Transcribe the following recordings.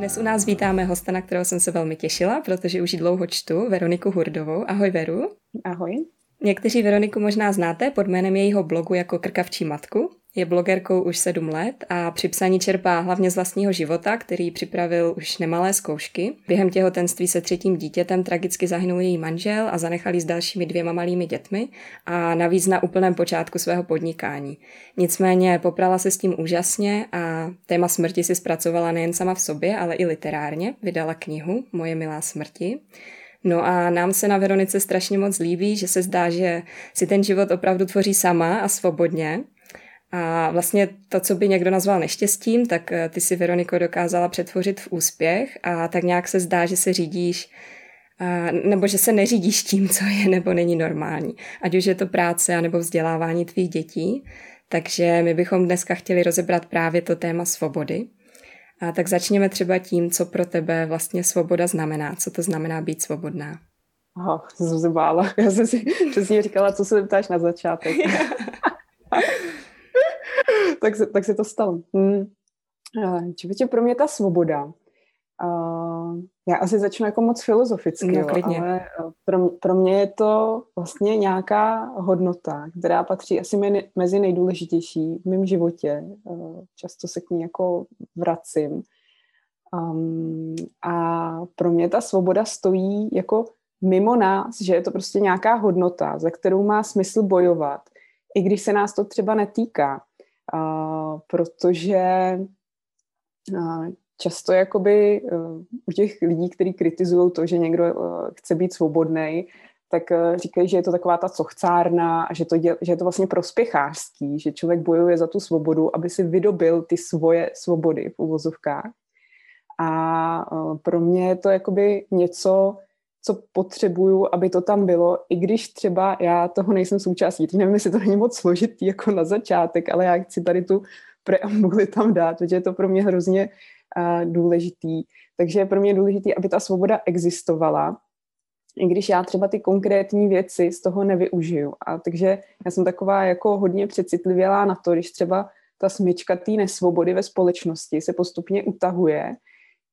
Dnes u nás vítáme hosta, na kterého jsem se velmi těšila, protože už dlouho čtu, Veroniku Hurdovou. Ahoj Veru. Ahoj. Někteří Veroniku možná znáte pod jménem jejího blogu jako Krkavčí matku. Je blogerkou už sedm let a při psaní čerpá hlavně z vlastního života, který připravil už nemalé zkoušky. Během těhotenství se třetím dítětem tragicky zahynul její manžel a zanechali s dalšími dvěma malými dětmi a navíc na úplném počátku svého podnikání. Nicméně poprala se s tím úžasně a téma smrti si zpracovala nejen sama v sobě, ale i literárně. Vydala knihu Moje milá smrti. No a nám se na Veronice strašně moc líbí, že se zdá, že si ten život opravdu tvoří sama a svobodně. A vlastně to, co by někdo nazval neštěstím, tak eh, ty si Veroniko dokázala přetvořit v úspěch a tak nějak se zdá, že se řídíš nebo že se neřídíš tím, co je nebo není normální. Ať už je to práce nebo vzdělávání tvých dětí. Takže my bychom dneska chtěli rozebrat právě to téma svobody. A tak začněme třeba tím, co pro tebe vlastně svoboda znamená. Co to znamená být svobodná? Aha, jsem se bála. Já jsem si přesně říkala, co se ptáš na začátek. tak, se, tak se to stalo. Hmm. Čivětě pro mě ta svoboda. Uh, já asi začnu jako moc filozoficky, no, jo, ale pro, pro mě je to vlastně nějaká hodnota, která patří asi mě, mezi nejdůležitější v mém životě. Uh, často se k ní jako vracím. Um, a pro mě ta svoboda stojí jako mimo nás, že je to prostě nějaká hodnota, za kterou má smysl bojovat, i když se nás to třeba netýká protože často jakoby e, u těch lidí, kteří kritizují to, že někdo e, chce být svobodný, tak e, říkají, že je to taková ta cochcárna a že to, děl, že je to vlastně prospěchářský, že člověk bojuje za tu svobodu, aby si vydobil ty svoje svobody v uvozovkách. A pro mě je to jakoby něco, co potřebuju, aby to tam bylo, i když třeba já toho nejsem součástí. Teď nevím, jestli to není moc složitý jako na začátek, ale já chci tady tu preambuli tam dát, protože je to pro mě hrozně uh, důležitý. Takže je pro mě důležitý, aby ta svoboda existovala, i když já třeba ty konkrétní věci z toho nevyužiju. A takže já jsem taková jako hodně přecitlivělá na to, když třeba ta smyčka té nesvobody ve společnosti se postupně utahuje,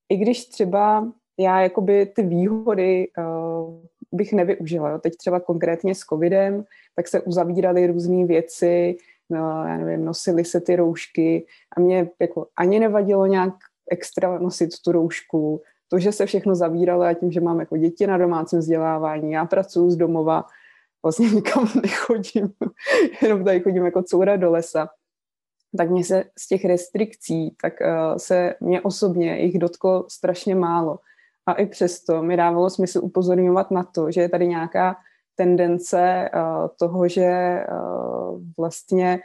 i když třeba já jakoby ty výhody uh, bych nevyužila. Jo. Teď třeba konkrétně s covidem, tak se uzavíraly různé věci, no, já nevím, nosily se ty roušky a mě jako ani nevadilo nějak extra nosit tu roušku, to, že se všechno zavíralo a tím, že mám jako děti na domácím vzdělávání, já pracuji z domova, vlastně nikam nechodím, jenom tady chodím jako coura do lesa, tak mě se z těch restrikcí, tak uh, se mě osobně jich dotklo strašně málo. A i přesto mi dávalo smysl upozorňovat na to, že je tady nějaká tendence uh, toho, že uh, vlastně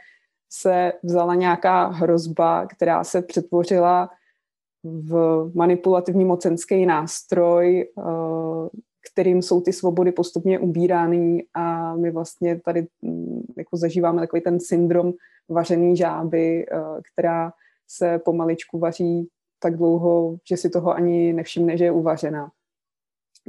se vzala nějaká hrozba, která se přetvořila v manipulativní mocenský nástroj, uh, kterým jsou ty svobody postupně ubírány a my vlastně tady um, jako zažíváme takový ten syndrom vařený žáby, která se pomaličku vaří tak dlouho, že si toho ani nevšimne, že je uvařená.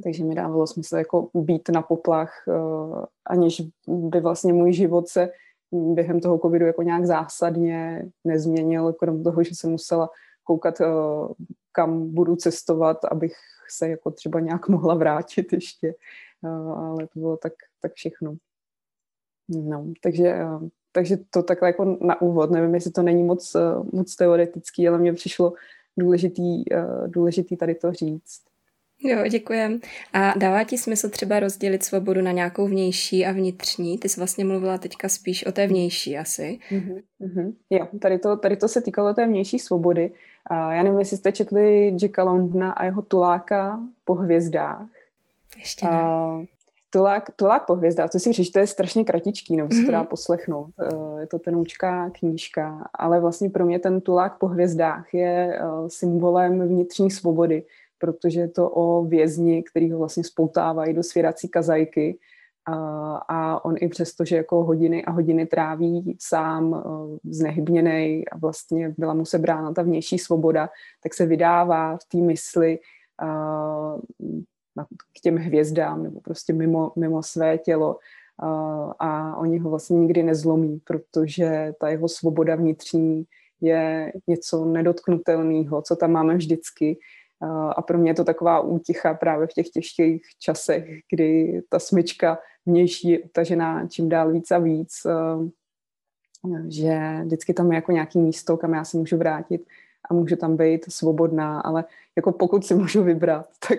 Takže mi dávalo smysl jako být na poplach, uh, aniž by vlastně můj život se během toho covidu jako nějak zásadně nezměnil, krom toho, že jsem musela koukat, uh, kam budu cestovat, abych se jako třeba nějak mohla vrátit ještě. Uh, ale to bylo tak, tak všechno. No, takže, takže to takhle jako na úvod. Nevím, jestli to není moc, moc teoretický, ale mně přišlo důležitý, uh, důležitý tady to říct. Jo, děkujem. A dává ti smysl třeba rozdělit svobodu na nějakou vnější a vnitřní? Ty jsi vlastně mluvila teďka spíš o té vnější asi. Mm-hmm, mm-hmm. Jo, tady to, tady to se týkalo té vnější svobody. Uh, já nevím, jestli jste četli Jacka Londona a jeho tuláka po hvězdách. Ještě ne. Uh, Tulák, tulák po hvězdách, to si říct, to je strašně kratičký, nebo se to dá mhm. poslechnout. Eh, je to tenoučká knížka, ale vlastně pro mě ten tulák po hvězdách je eh, symbolem vnitřní svobody, protože je to o vězni, který ho vlastně spoutávají do svěrací kazajky a, a on i přesto, že jako hodiny a hodiny tráví sám eh, znehybněný a vlastně byla mu sebrána ta vnější svoboda, tak se vydává v té mysli k těm hvězdám nebo prostě mimo, mimo své tělo a, a oni ho vlastně nikdy nezlomí, protože ta jeho svoboda vnitřní je něco nedotknutelného, co tam máme vždycky. A pro mě je to taková úticha právě v těch těžkých časech, kdy ta smyčka vnější je utažená čím dál víc a víc, že vždycky tam je jako nějaký místo, kam já se můžu vrátit a můžu tam být svobodná, ale jako pokud si můžu vybrat, tak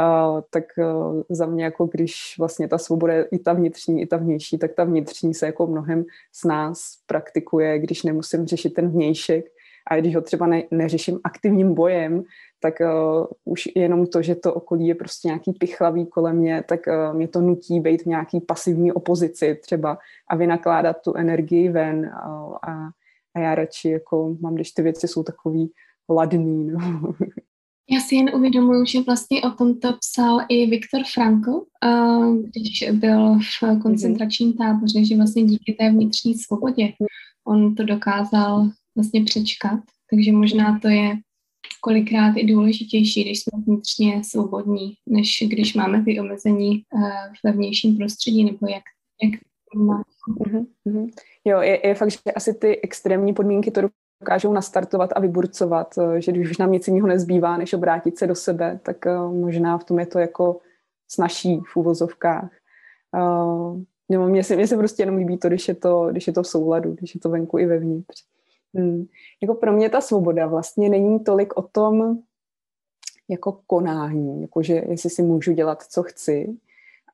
Uh, tak uh, za mě jako když vlastně ta svoboda je i ta vnitřní, i ta vnější, tak ta vnitřní se jako mnohem s nás praktikuje, když nemusím řešit ten vnějšek a když ho třeba ne, neřeším aktivním bojem, tak uh, už jenom to, že to okolí je prostě nějaký pichlavý kolem mě, tak uh, mě to nutí být v nějaký pasivní opozici třeba a vynakládat tu energii ven uh, a, a já radši jako mám, když ty věci jsou takový ladný. No. Já si jen uvědomuji, že vlastně o tomto psal i Viktor Frankl, když byl v koncentračním táboře, že vlastně díky té vnitřní svobodě on to dokázal vlastně přečkat. Takže možná to je kolikrát i důležitější, když jsme vnitřně svobodní, než když máme ty omezení eh, ve vnějším prostředí, nebo jak, jak má. Mm-hmm. Jo, je, je fakt, že asi ty extrémní podmínky to dokážou nastartovat a vyburcovat, eh, že když už nám nic jiného nezbývá, než obrátit se do sebe, tak eh, možná v tom je to jako snažší v úvozovkách. Uh, mně se, mně se prostě jenom líbí to, když je to, když je to v souladu, když je to venku i vevnitř. Hmm. Jako pro mě ta svoboda vlastně není tolik o tom jako konání, jakože jestli si můžu dělat, co chci,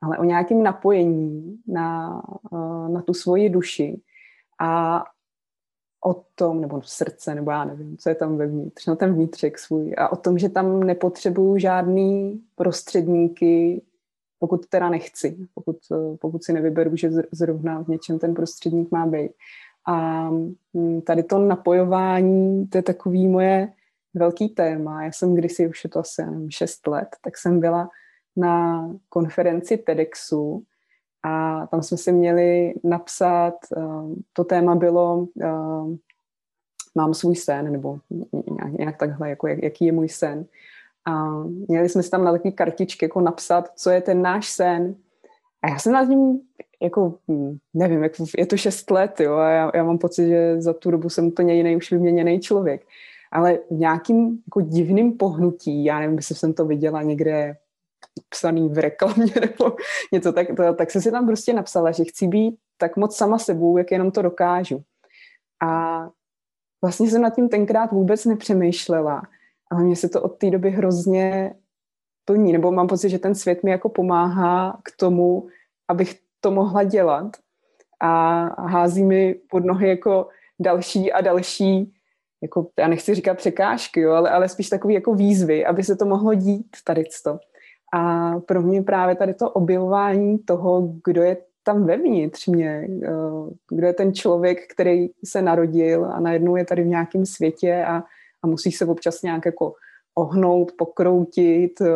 ale o nějakém napojení na, na tu svoji duši a o tom, nebo srdce, nebo já nevím, co je tam vevnitř, no ten vnitřek svůj a o tom, že tam nepotřebuju žádný prostředníky, pokud teda nechci, pokud, pokud si nevyberu, že zrovna v něčem ten prostředník má být. A hm, tady to napojování, to je takový moje velký téma. Já jsem kdysi, už je to asi nevím, 6 let, tak jsem byla na konferenci TEDxu, a tam jsme si měli napsat, uh, to téma bylo uh, mám svůj sen, nebo nějak, takhle, jako jak, jaký je můj sen. A měli jsme si tam na takové kartičky jako napsat, co je ten náš sen. A já jsem nad ním, jako, hm, nevím, jak, je to šest let, jo, a já, já mám pocit, že za tu dobu jsem úplně jiný, už vyměněný člověk. Ale v nějakým jako divným pohnutí, já nevím, jestli jsem to viděla někde psaný v reklamě nebo něco tak, to, tak jsem si tam prostě napsala, že chci být tak moc sama sebou, jak jenom to dokážu. A vlastně jsem nad tím tenkrát vůbec nepřemýšlela, ale mně se to od té doby hrozně plní, nebo mám pocit, že ten svět mi jako pomáhá k tomu, abych to mohla dělat a hází mi pod nohy jako další a další jako, já nechci říkat překážky, jo, ale, ale spíš takové jako výzvy, aby se to mohlo dít tady to. A pro mě právě tady to objevování toho, kdo je tam vevnitř mě, eh, kdo je ten člověk, který se narodil a najednou je tady v nějakém světě a, a musí se občas nějak jako ohnout, pokroutit, eh,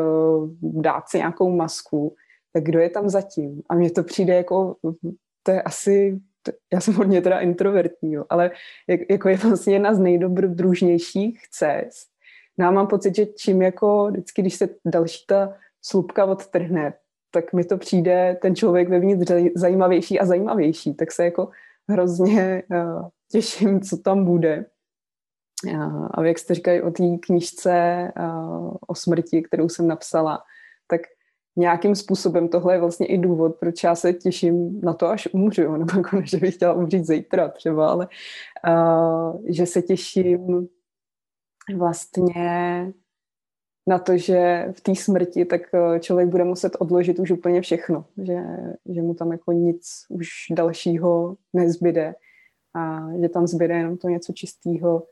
dát si nějakou masku, tak kdo je tam zatím? A mně to přijde jako, to je asi, já jsem hodně teda introvertní, jo, ale jak, jako je vlastně jedna z nejdobrodružnějších cest. No a mám pocit, že čím jako vždycky, když se další ta slupka odtrhne, tak mi to přijde ten člověk vevnitř zajímavější a zajímavější. Tak se jako hrozně uh, těším, co tam bude. Uh, a jak jste říkali o té knižce uh, o smrti, kterou jsem napsala, tak nějakým způsobem tohle je vlastně i důvod, proč já se těším na to, až umřu, nebo jako že bych chtěla umřít zítra třeba, ale uh, že se těším vlastně na to, že v té smrti tak eh, člověk bude muset odložit už úplně všechno, že, že mu tam jako nic už dalšího nezbyde a že tam zbyde jenom to něco čistého,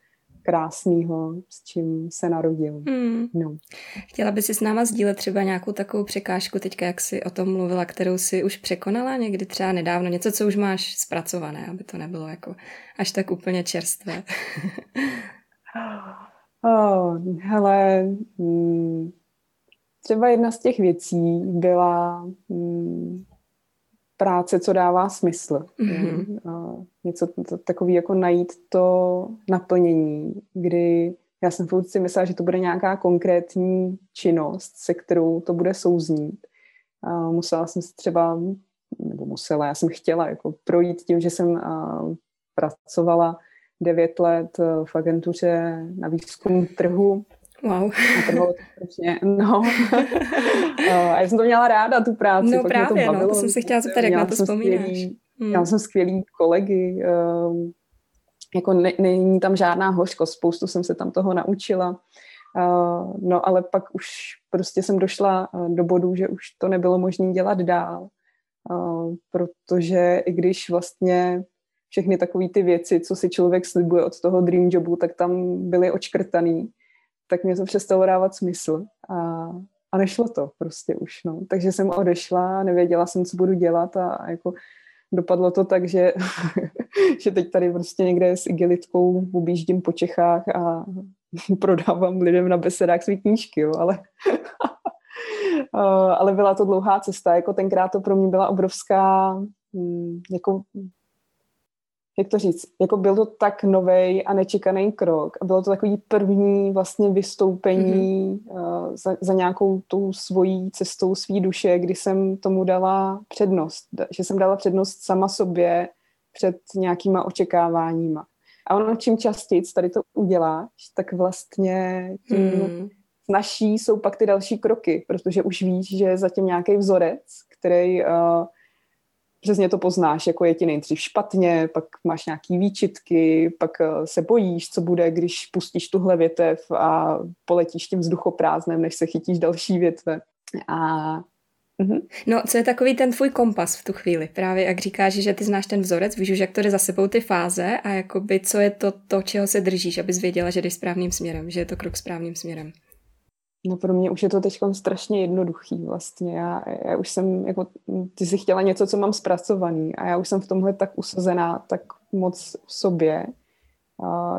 krásného, s čím se narodil. Mm. No. Chtěla by si s náma sdílet třeba nějakou takovou překážku, teďka jak jsi o tom mluvila, kterou si už překonala někdy třeba nedávno, něco, co už máš zpracované, aby to nebylo jako až tak úplně čerstvé. oh, hele, mm, třeba jedna z těch věcí byla mm, práce, co dává smysl. Mm-hmm. něco to, takový jako najít to naplnění, kdy já jsem furt si myslela, že to bude nějaká konkrétní činnost, se kterou to bude souznít. A musela jsem se třeba, nebo musela, já jsem chtěla jako projít tím, že jsem pracovala devět let v agentuře na výzkum trhu Wow. A to skutečně, no. a já jsem to měla ráda, tu práci. No právě, to, bavilo. no, to jsem si chtěla zeptat, jak na to vzpomínáš. Skvělý, hmm. Já jsem skvělý kolegy, um, jako ne, není tam žádná hořkost, spoustu jsem se tam toho naučila. Uh, no ale pak už prostě jsem došla do bodu, že už to nebylo možné dělat dál, uh, protože i když vlastně všechny takové ty věci, co si člověk slibuje od toho dream jobu, tak tam byly očkrtaný, tak mě to přestalo dávat smysl a, a nešlo to prostě už, no. Takže jsem odešla, nevěděla jsem, co budu dělat a, a jako dopadlo to tak, že, že teď tady prostě někde s igelitkou objíždím po Čechách a prodávám lidem na besedách své knížky, jo, ale ale byla to dlouhá cesta, jako tenkrát to pro mě byla obrovská mm, jako jak to říct, jako byl to tak nový a nečekaný krok a bylo to takový první vlastně vystoupení mm-hmm. uh, za, za nějakou tou svojí cestou svý duše, kdy jsem tomu dala přednost, že jsem dala přednost sama sobě před nějakýma očekáváníma. A ono čím častěji tady to uděláš, tak vlastně tím mm. naší jsou pak ty další kroky, protože už víš, že je zatím nějaký vzorec, který uh, přesně to poznáš, jako je ti nejdřív špatně, pak máš nějaký výčitky, pak eh, se bojíš, co bude, když pustíš tuhle větev a poletíš tím vzduchoprázdnem, než se chytíš další větve. A Mm-hmm. No, co je takový ten tvůj kompas v tu chvíli? Právě jak říkáš, že ty znáš ten vzorec, víš už, jak to jde za sebou ty fáze a jakoby co je to, to, čeho se držíš, abys věděla, že jdeš správným směrem, že je to krok správným směrem. No pro mě už je to teď strašně jednoduchý vlastně. Já, já už jsem, jako, ty jsi chtěla něco, co mám zpracovaný a já už jsem v tomhle tak usazená, tak moc v sobě,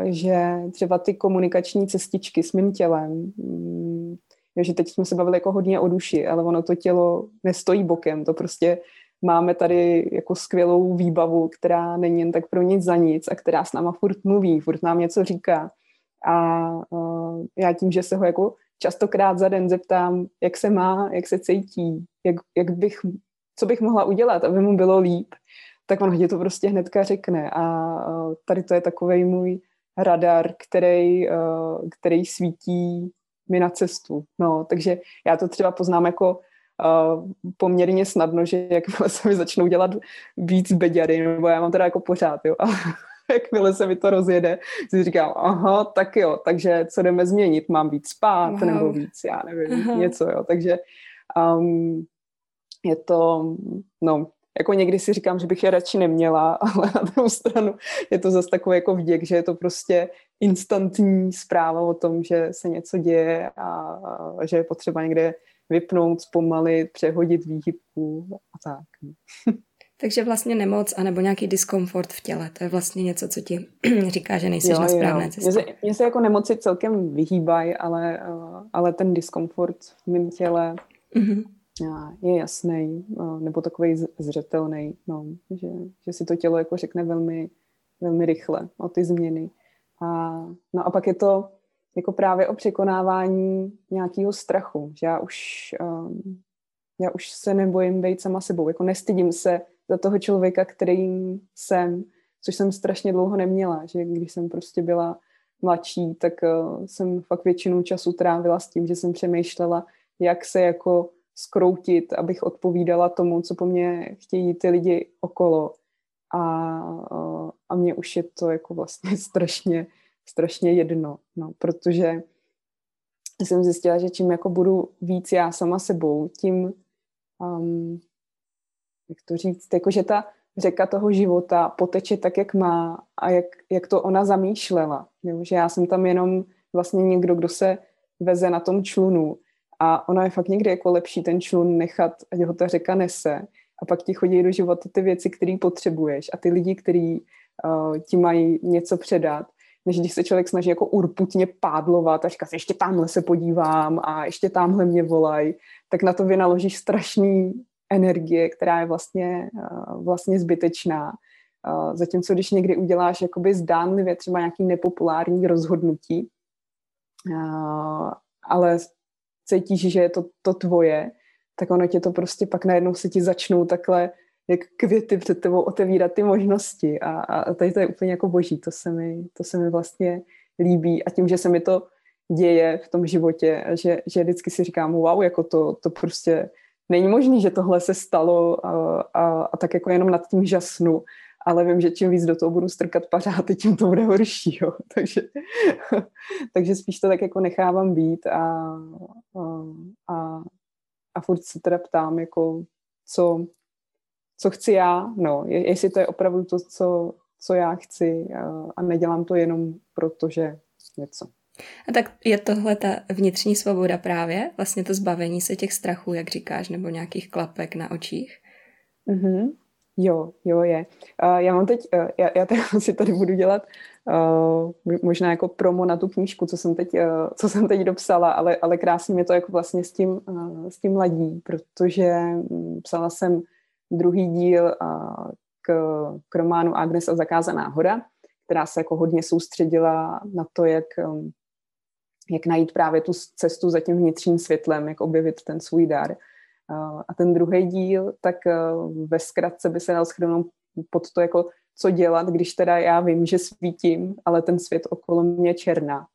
že třeba ty komunikační cestičky s mým tělem, mm, že teď jsme se bavili jako hodně o duši, ale ono to tělo nestojí bokem, to prostě máme tady jako skvělou výbavu, která není jen tak pro nic za nic a která s náma furt mluví, furt nám něco říká. A já tím, že se ho jako častokrát za den zeptám, jak se má, jak se cítí, jak, jak bych, co bych mohla udělat, aby mu bylo líp, tak on ti to prostě hnedka řekne. A tady to je takový můj radar, který, který svítí mi na cestu. No, takže já to třeba poznám jako uh, poměrně snadno, že jakmile se mi začnou dělat víc beďary, nebo já mám teda jako pořád, jo, jakmile se mi to rozjede, si říkám, aha, tak jo, takže co jdeme změnit, mám víc spát wow. nebo víc, já nevím, aha. něco, jo, takže um, je to, no, jako někdy si říkám, že bych je radši neměla, ale na druhou stranu je to zase takový jako vděk, že je to prostě instantní zpráva o tom, že se něco děje a, a že je potřeba někde vypnout, zpomalit, přehodit výhybku a tak. Takže vlastně nemoc anebo nějaký diskomfort v těle, to je vlastně něco, co ti říká, že nejsi na správné jo. cestě. Mně se, mně se jako nemoci celkem vyhýbají, ale, eh, ale ten diskomfort v mém těle mm-hmm. je jasný, eh, nebo takový zřetelný, no, že, že si to tělo jako řekne velmi, velmi rychle o ty změny. A, no a pak je to jako právě o překonávání nějakého strachu, že já už, um, já už se nebojím být sama sebou, jako nestydím se za toho člověka, kterým jsem, což jsem strašně dlouho neměla, že když jsem prostě byla mladší, tak uh, jsem fakt většinu času trávila s tím, že jsem přemýšlela, jak se jako skroutit, abych odpovídala tomu, co po mně chtějí ty lidi okolo. A, uh, a mně už je to jako vlastně strašně, strašně jedno, no, protože jsem zjistila, že čím jako budu víc já sama sebou, tím um, jak to říct, jakože ta řeka toho života poteče tak, jak má a jak, jak to ona zamýšlela. Jo? Že já jsem tam jenom vlastně někdo, kdo se veze na tom člunu a ona je fakt někdy jako lepší ten člun nechat, ať ho ta řeka nese a pak ti chodí do života ty věci, které potřebuješ a ty lidi, kteří uh, ti mají něco předat, než když se člověk snaží jako urputně pádlovat a říká ještě tamhle se podívám a ještě tamhle mě volají, tak na to vynaložíš strašný energie, která je vlastně, uh, vlastně zbytečná. Uh, zatímco když někdy uděláš jakoby zdánlivě třeba nějaký nepopulární rozhodnutí, uh, ale cítíš, že je to, to tvoje, tak ono tě to prostě pak najednou se ti začnou takhle jak květy před tebou otevírat ty možnosti. A, a tady to je úplně jako boží, to se mi, to se mi vlastně líbí. A tím, že se mi to děje v tom životě, že, že vždycky si říkám, wow, jako to, to prostě není možné, že tohle se stalo a, a, a tak jako jenom nad tím žasnu, ale vím, že čím víc do toho budu strkat pařáty, tím to bude horší, jo. Takže, takže spíš to tak jako nechávám být a, a, a, a furt se teda ptám, jako co, co chci já, no, jestli to je opravdu to, co, co já chci a, a nedělám to jenom proto, že něco. A tak je tohle ta vnitřní svoboda právě, vlastně to zbavení se těch strachů, jak říkáš, nebo nějakých klapek na očích? Mm-hmm. Jo, jo, je. Uh, já mám teď, uh, já, já teda si tady budu dělat uh, možná jako promo na tu knížku, co jsem teď, uh, co jsem teď dopsala, ale, ale krásně mi to jako vlastně s tím, uh, s tím ladí, protože um, psala jsem druhý díl uh, k, k románu Agnes a zakázaná hora, která se jako hodně soustředila na to, jak, um, jak najít právě tu cestu za tím vnitřním světlem, jak objevit ten svůj dar. A ten druhý díl, tak eh, ve zkratce by se dal schrnout pod to, jako co dělat, když teda já vím, že svítím, ale ten svět okolo mě je černá.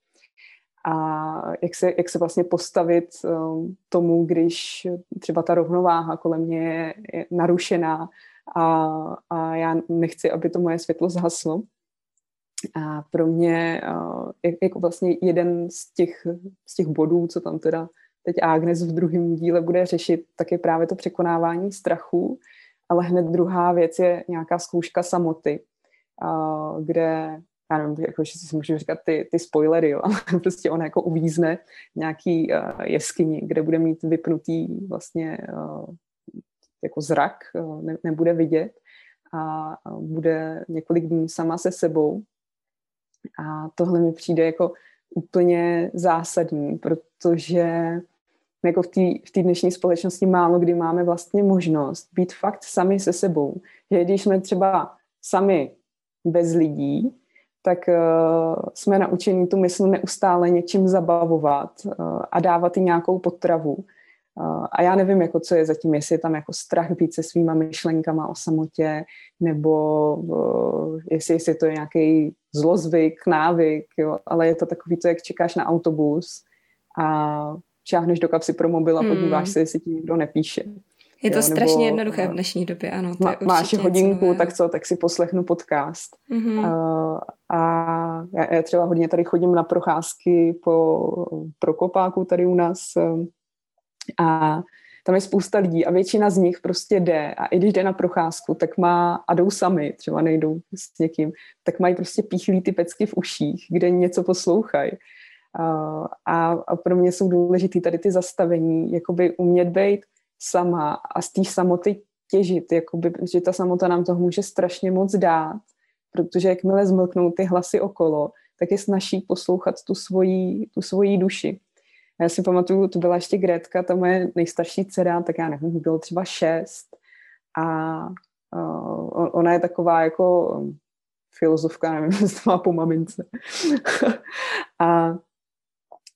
A jak se, jak se vlastně postavit eh, tomu, když třeba ta rovnováha kolem mě je, je narušená a, a já nechci, aby to moje světlo zhaslo. A pro mě jako vlastně jeden z těch, z těch bodů, co tam teda teď Agnes v druhém díle bude řešit, tak je právě to překonávání strachu, ale hned druhá věc je nějaká zkouška samoty, kde já nevím, jako, že si můžu říkat ty, ty spoilery, jo, ale prostě ona jako uvízne nějaký jeskyni, kde bude mít vypnutý vlastně jako zrak, ne, nebude vidět a bude několik dní sama se sebou. A tohle mi přijde jako úplně zásadní, protože jako v té v dnešní společnosti málo kdy máme vlastně možnost být fakt sami se sebou. Že když jsme třeba sami bez lidí, tak uh, jsme naučeni tu mysl neustále něčím zabavovat uh, a dávat jí nějakou potravu. A já nevím, jako, co je zatím, jestli je tam jako strach být se svýma myšlenkama o samotě, nebo uh, jestli, jestli to je nějaký zlozvyk, návyk, jo, ale je to takový to, jak čekáš na autobus a šáhneš do kapsy pro mobil a hmm. podíváš se, jestli ti někdo nepíše. Je to jo, strašně nebo, jednoduché v dnešní době, ano. To má, máš hodinku, tak co, tak si poslechnu podcast. Mm-hmm. Uh, a já, já třeba hodně tady chodím na procházky po Prokopáku tady u nás uh, a tam je spousta lidí a většina z nich prostě jde a i když jde na procházku, tak má, a jdou sami, třeba nejdou s někým, tak mají prostě píchlý ty pecky v uších, kde něco poslouchají. A, a pro mě jsou důležité tady ty zastavení, jakoby umět být sama a z té samoty těžit, jakoby, že ta samota nám toho může strašně moc dát, protože jakmile zmlknou ty hlasy okolo, tak je snaží poslouchat tu svoji, tu svoji duši. Já si pamatuju, to byla ještě Gretka, ta moje nejstarší dcera, tak já nevím, bylo třeba šest a uh, ona je taková jako filozofka, nevím, jestli má po mamince. a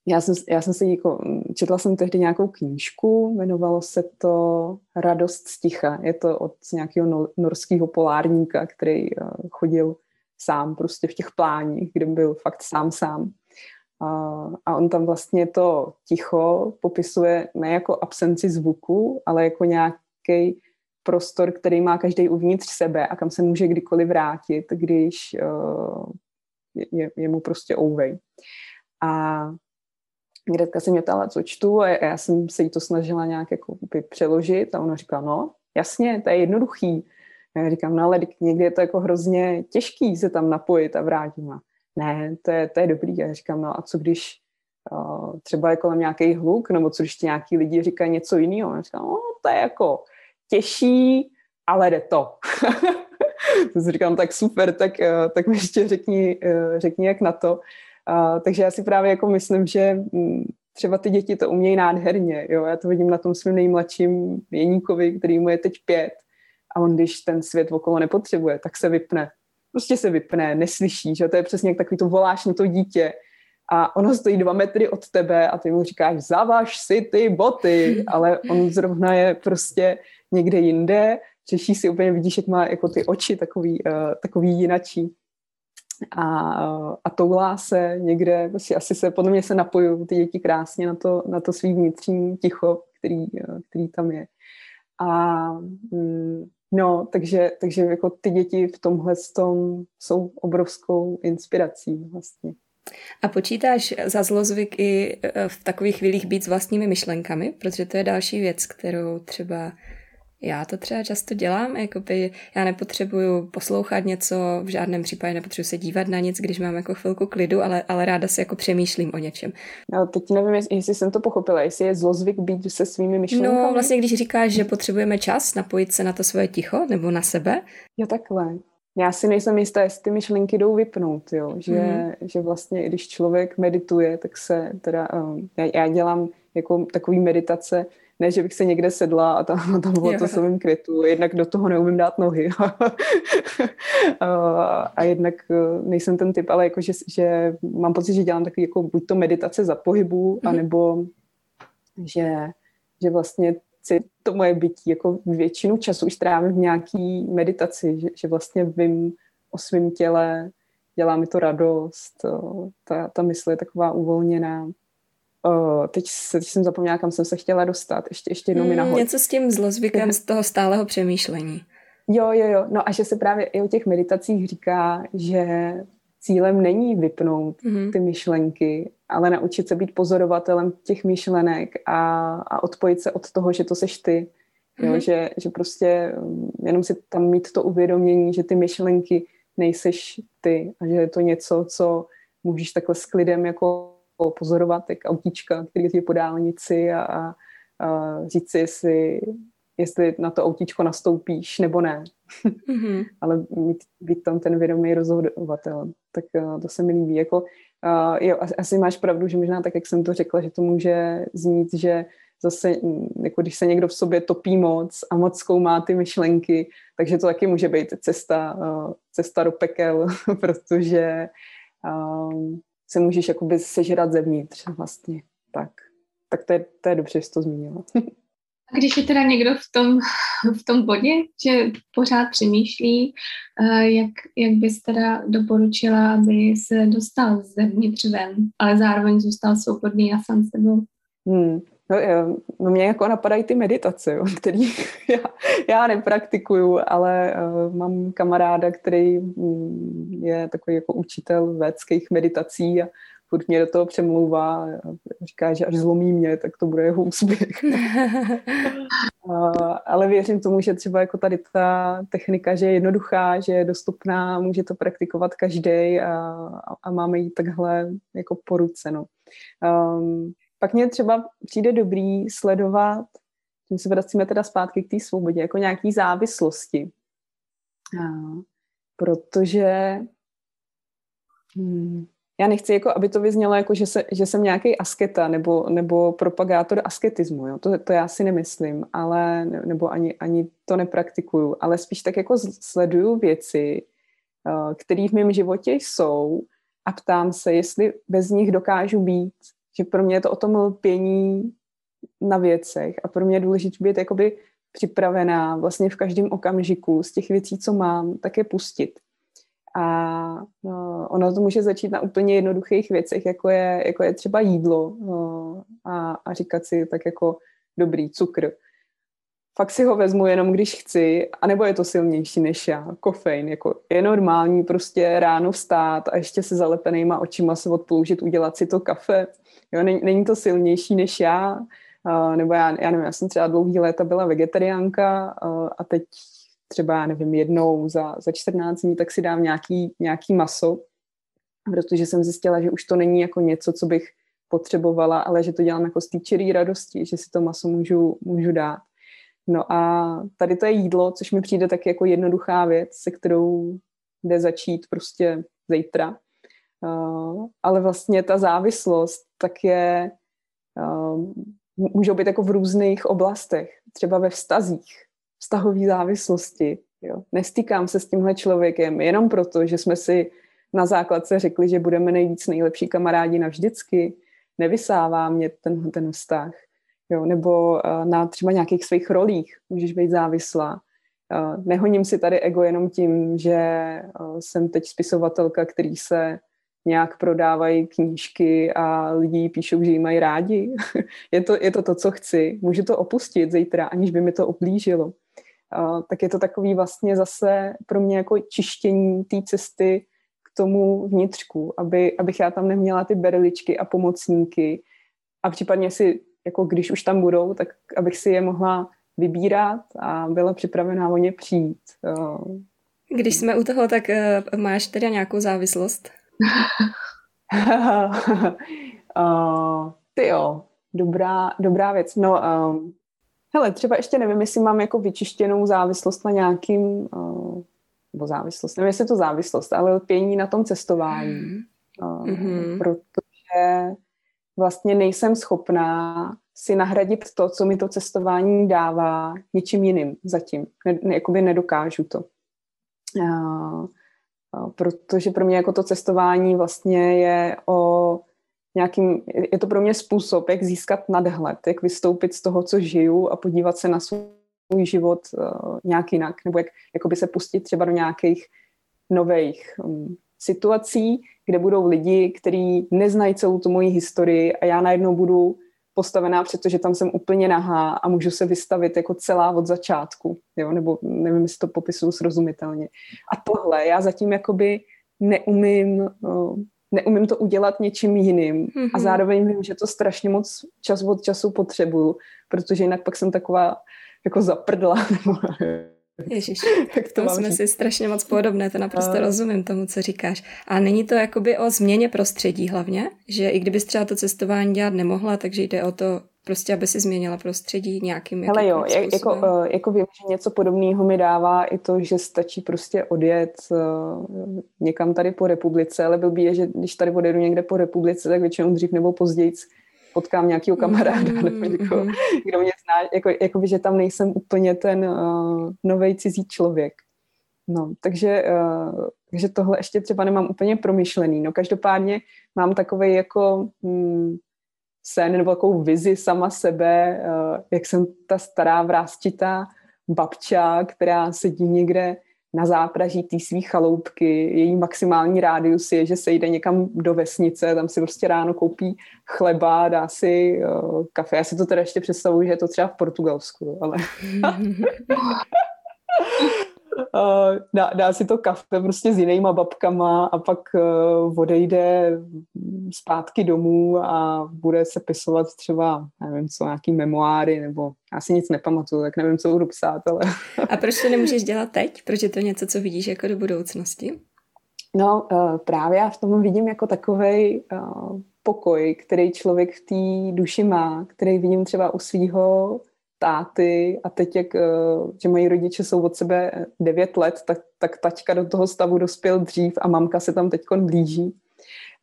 já jsem, já jsem si jako, četla jsem tehdy nějakou knížku, jmenovalo se to Radost z ticha. Je to od nějakého no, norského polárníka, který uh, chodil sám prostě v těch pláních, kde byl fakt sám sám. Uh, a on tam vlastně to ticho popisuje ne jako absenci zvuku, ale jako nějaký prostor, který má každý uvnitř sebe a kam se může kdykoliv vrátit, když uh, je, je mu prostě ouvej. A Gretka se mě ptala, co čtu a já jsem se jí to snažila nějak jako přeložit a ona říkala, no jasně, to je jednoduchý. A já říkám, no ale někdy je to jako hrozně těžký se tam napojit a vrátit. A ne, to je, to je dobrý. Já říkám, no a co když uh, třeba je kolem nějaký hluk, nebo co když ti nějaký lidi říkají něco jiného. Já říkám, no to je jako těžší, ale jde to. to si říkám, tak super, tak, uh, tak mi ještě řekni, uh, řekni, jak na to. Uh, takže já si právě jako myslím, že mm, třeba ty děti to umějí nádherně. Jo? Já to vidím na tom svém nejmladším Jeníkovi, který mu je teď pět. A on, když ten svět okolo nepotřebuje, tak se vypne. Prostě se vypne, neslyší, že to je přesně jak takový to voláš na to dítě. A ono stojí dva metry od tebe a ty mu říkáš, zavaž si ty boty, ale on zrovna je prostě někde jinde, řeší si úplně, vidíš, jak má jako ty oči takový, uh, takový jinačí. A, a toulá se někde, prostě asi se, podle mě se napojují ty děti krásně na to, na to svý vnitřní ticho, který, který tam je. A mm, no, takže, takže jako ty děti v tomhle tom jsou obrovskou inspirací vlastně. A počítáš za zlozvyk i e, v takových chvílích být s vlastními myšlenkami, protože to je další věc, kterou třeba já to třeba často dělám, jakoby já nepotřebuju poslouchat něco, v žádném případě nepotřebuji se dívat na nic, když mám jako chvilku klidu, ale, ale ráda si jako přemýšlím o něčem. No, teď nevím, jestli jsem to pochopila, jestli je zlozvyk být se svými myšlenkami. No, vlastně když říkáš, že potřebujeme čas napojit se na to svoje ticho nebo na sebe. Jo, takhle. Já si nejsem jistá, jestli ty myšlenky jdou vypnout, jo? Že, mm-hmm. že vlastně, když člověk medituje, tak se teda, um, já, já dělám jako takový meditace, ne, že bych se někde sedla a tam, tam bylo to samým květu, jednak do toho neumím dát nohy. a jednak e, nejsem ten typ, ale jako, že, že mám pocit, že dělám takový jako buď to meditace za pohybu, mm-hmm. anebo že, že vlastně to moje bytí jako většinu času už trávím v nějaký meditaci, že, že vlastně vím o svém těle, dělá mi to radost, ta, ta mysl je taková uvolněná. Uh, teď, se, teď jsem zapomněla, kam jsem se chtěla dostat. Ještě, ještě jednou hmm, mi nahoď. Něco s tím zlozvykem z toho stálého přemýšlení. Jo, jo, jo. No a že se právě i o těch meditacích říká, že cílem není vypnout mm-hmm. ty myšlenky, ale naučit se být pozorovatelem těch myšlenek a, a odpojit se od toho, že to seš ty. Jo, mm-hmm. že, že prostě mm, jenom si tam mít to uvědomění, že ty myšlenky nejseš ty a že je to něco, co můžeš takhle s klidem jako pozorovat, jak autíčka, který je po dálnici a, a, a říct si, jestli, jestli na to autíčko nastoupíš nebo ne. Mm-hmm. Ale mít, být tam ten vědomý rozhodovatel. Tak uh, to se mi líbí. Jako, uh, jo, asi máš pravdu, že možná tak, jak jsem to řekla, že to může znít, že zase, jako když se někdo v sobě topí moc a moc zkoumá ty myšlenky, takže to taky může být cesta, uh, cesta do pekel, protože um, se můžeš jakoby sežrat zevnitř vlastně. Tak, tak to je, to je dobře, že jsi to zmínila. A když je teda někdo v tom, v tom bodě, že pořád přemýšlí, eh, jak, jak bys teda doporučila, aby se dostal zevnitř ven, ale zároveň zůstal svobodný a sám sebou? Hmm. No, no mě jako napadají ty meditace, jo, který já, já nepraktikuju, ale uh, mám kamaráda, který um, je takový jako učitel védských meditací a furt mě do toho přemlouvá a říká, že až zlomí mě, tak to bude jeho úspěch. uh, ale věřím tomu, že třeba jako tady ta technika, že je jednoduchá, že je dostupná, může to praktikovat každý a, a máme ji takhle jako poruceno. Um, pak mě třeba přijde dobrý sledovat, tím se vracíme teda zpátky k té svobodě, jako nějaký závislosti. A, protože hmm, já nechci, jako, aby to vyznělo, jako, že, se, že jsem nějaký asketa nebo, nebo propagátor asketismu. Jo? To, to já si nemyslím, ale, nebo ani, ani to nepraktikuju, ale spíš tak jako sleduju věci, které v mém životě jsou a ptám se, jestli bez nich dokážu být že pro mě je to o tom lpění na věcech a pro mě je důležité být jakoby připravená vlastně v každém okamžiku z těch věcí, co mám, tak je pustit. A no, ono to může začít na úplně jednoduchých věcech, jako je, jako je třeba jídlo no, a, a říkat si tak jako dobrý cukr. Fakt si ho vezmu jenom, když chci, anebo je to silnější než já. Kofein, jako je normální prostě ráno vstát a ještě se zalepenýma očima se odpoužit, udělat si to kafe Jo, není, není to silnější než já, uh, nebo já, já nevím, já jsem třeba dlouhý léta byla vegetariánka uh, a teď třeba, nevím, jednou za, za 14 dní, tak si dám nějaký, nějaký maso, protože jsem zjistila, že už to není jako něco, co bych potřebovala, ale že to dělám jako z té radosti, že si to maso můžu, můžu dát. No a tady to je jídlo, což mi přijde tak jako jednoduchá věc, se kterou jde začít prostě zítra. Uh, ale vlastně ta závislost tak je, uh, můžou být jako v různých oblastech, třeba ve vztazích, vztahové závislosti. Jo. Nestýkám se s tímhle člověkem jenom proto, že jsme si na základce řekli, že budeme nejvíc nejlepší kamarádi navždycky. Nevysává mě ten, ten vztah. Jo. Nebo uh, na třeba nějakých svých rolích můžeš být závislá. Uh, nehoním si tady ego jenom tím, že uh, jsem teď spisovatelka, který se nějak prodávají knížky a lidi píšou, že ji mají rádi. je, to, je to to, co chci. Můžu to opustit zítra, aniž by mi to oblížilo. Uh, tak je to takový vlastně zase pro mě jako čištění té cesty k tomu vnitřku, aby, abych já tam neměla ty berličky a pomocníky a případně si, jako když už tam budou, tak abych si je mohla vybírat a byla připravená o ně přijít. Uh, když jsme u toho, tak uh, máš teda nějakou závislost? Uh, ty jo, dobrá, dobrá věc. No, um, hele, třeba ještě nevím, jestli mám jako vyčištěnou závislost na nějakým, uh, nebo závislost, nevím, jestli je to závislost, ale lpění na tom cestování. Uh, mm-hmm. Protože vlastně nejsem schopná si nahradit to, co mi to cestování dává něčím jiným zatím. Ne, ne, jakoby nedokážu to. Uh, protože pro mě jako to cestování vlastně je o nějakým, je to pro mě způsob, jak získat nadhled, jak vystoupit z toho, co žiju a podívat se na svůj život uh, nějak jinak, nebo jak jakoby se pustit třeba do nějakých nových um, situací, kde budou lidi, kteří neznají celou tu moji historii a já najednou budu postavená, protože tam jsem úplně nahá a můžu se vystavit jako celá od začátku, jo? nebo nevím, jestli to popisuju srozumitelně. A tohle já zatím jakoby neumím, neumím to udělat něčím jiným mm-hmm. a mhm. zároveň vím, že to strašně moc čas od času potřebuju, protože jinak pak jsem taková jako zaprdla, Ježíš, v tom jsme si strašně moc podobné, to naprosto a... rozumím tomu, co říkáš. A není to jakoby o změně prostředí hlavně, že i kdybys třeba to cestování dělat nemohla, takže jde o to prostě, aby si změnila prostředí nějakým Hele jo, způsobem. jako, uh, jako vím, že něco podobného mi dává i to, že stačí prostě odjet uh, někam tady po republice, ale blbý je, že když tady odjedu někde po republice, tak většinou dřív nebo později potkám nějakého kamaráda mm, nebo někoho, mm. kdo mě zná, jako, jako by, že tam nejsem úplně ten uh, nový cizí člověk. No, takže, uh, takže tohle ještě třeba nemám úplně promyšlený. No, každopádně mám takový jako hmm, sen nebo takovou vizi sama sebe, uh, jak jsem ta stará vrázčitá babča, která sedí někde na zápraží té své chaloupky. Její maximální rádius je, že se jde někam do vesnice, tam si prostě ráno koupí chleba, dá si uh, kafe. Já si to teda ještě představuji, že je to třeba v Portugalsku, ale... uh, dá, dá si to kafe prostě s jinýma babkama a pak uh, odejde zpátky domů a bude se pisovat třeba, nevím co, nějaký memoáry, nebo já si nic nepamatuju, tak nevím, co budu psát, ale... a proč to nemůžeš dělat teď? Proč je to něco, co vidíš jako do budoucnosti? No, uh, právě já v tom vidím jako takovej pokoj, který člověk v té duši má, který vidím třeba u svého táty a teď, jak, eh, že mají rodiče jsou od sebe 9 let, tak, tak taťka do toho stavu dospěl dřív a mamka se tam teď blíží.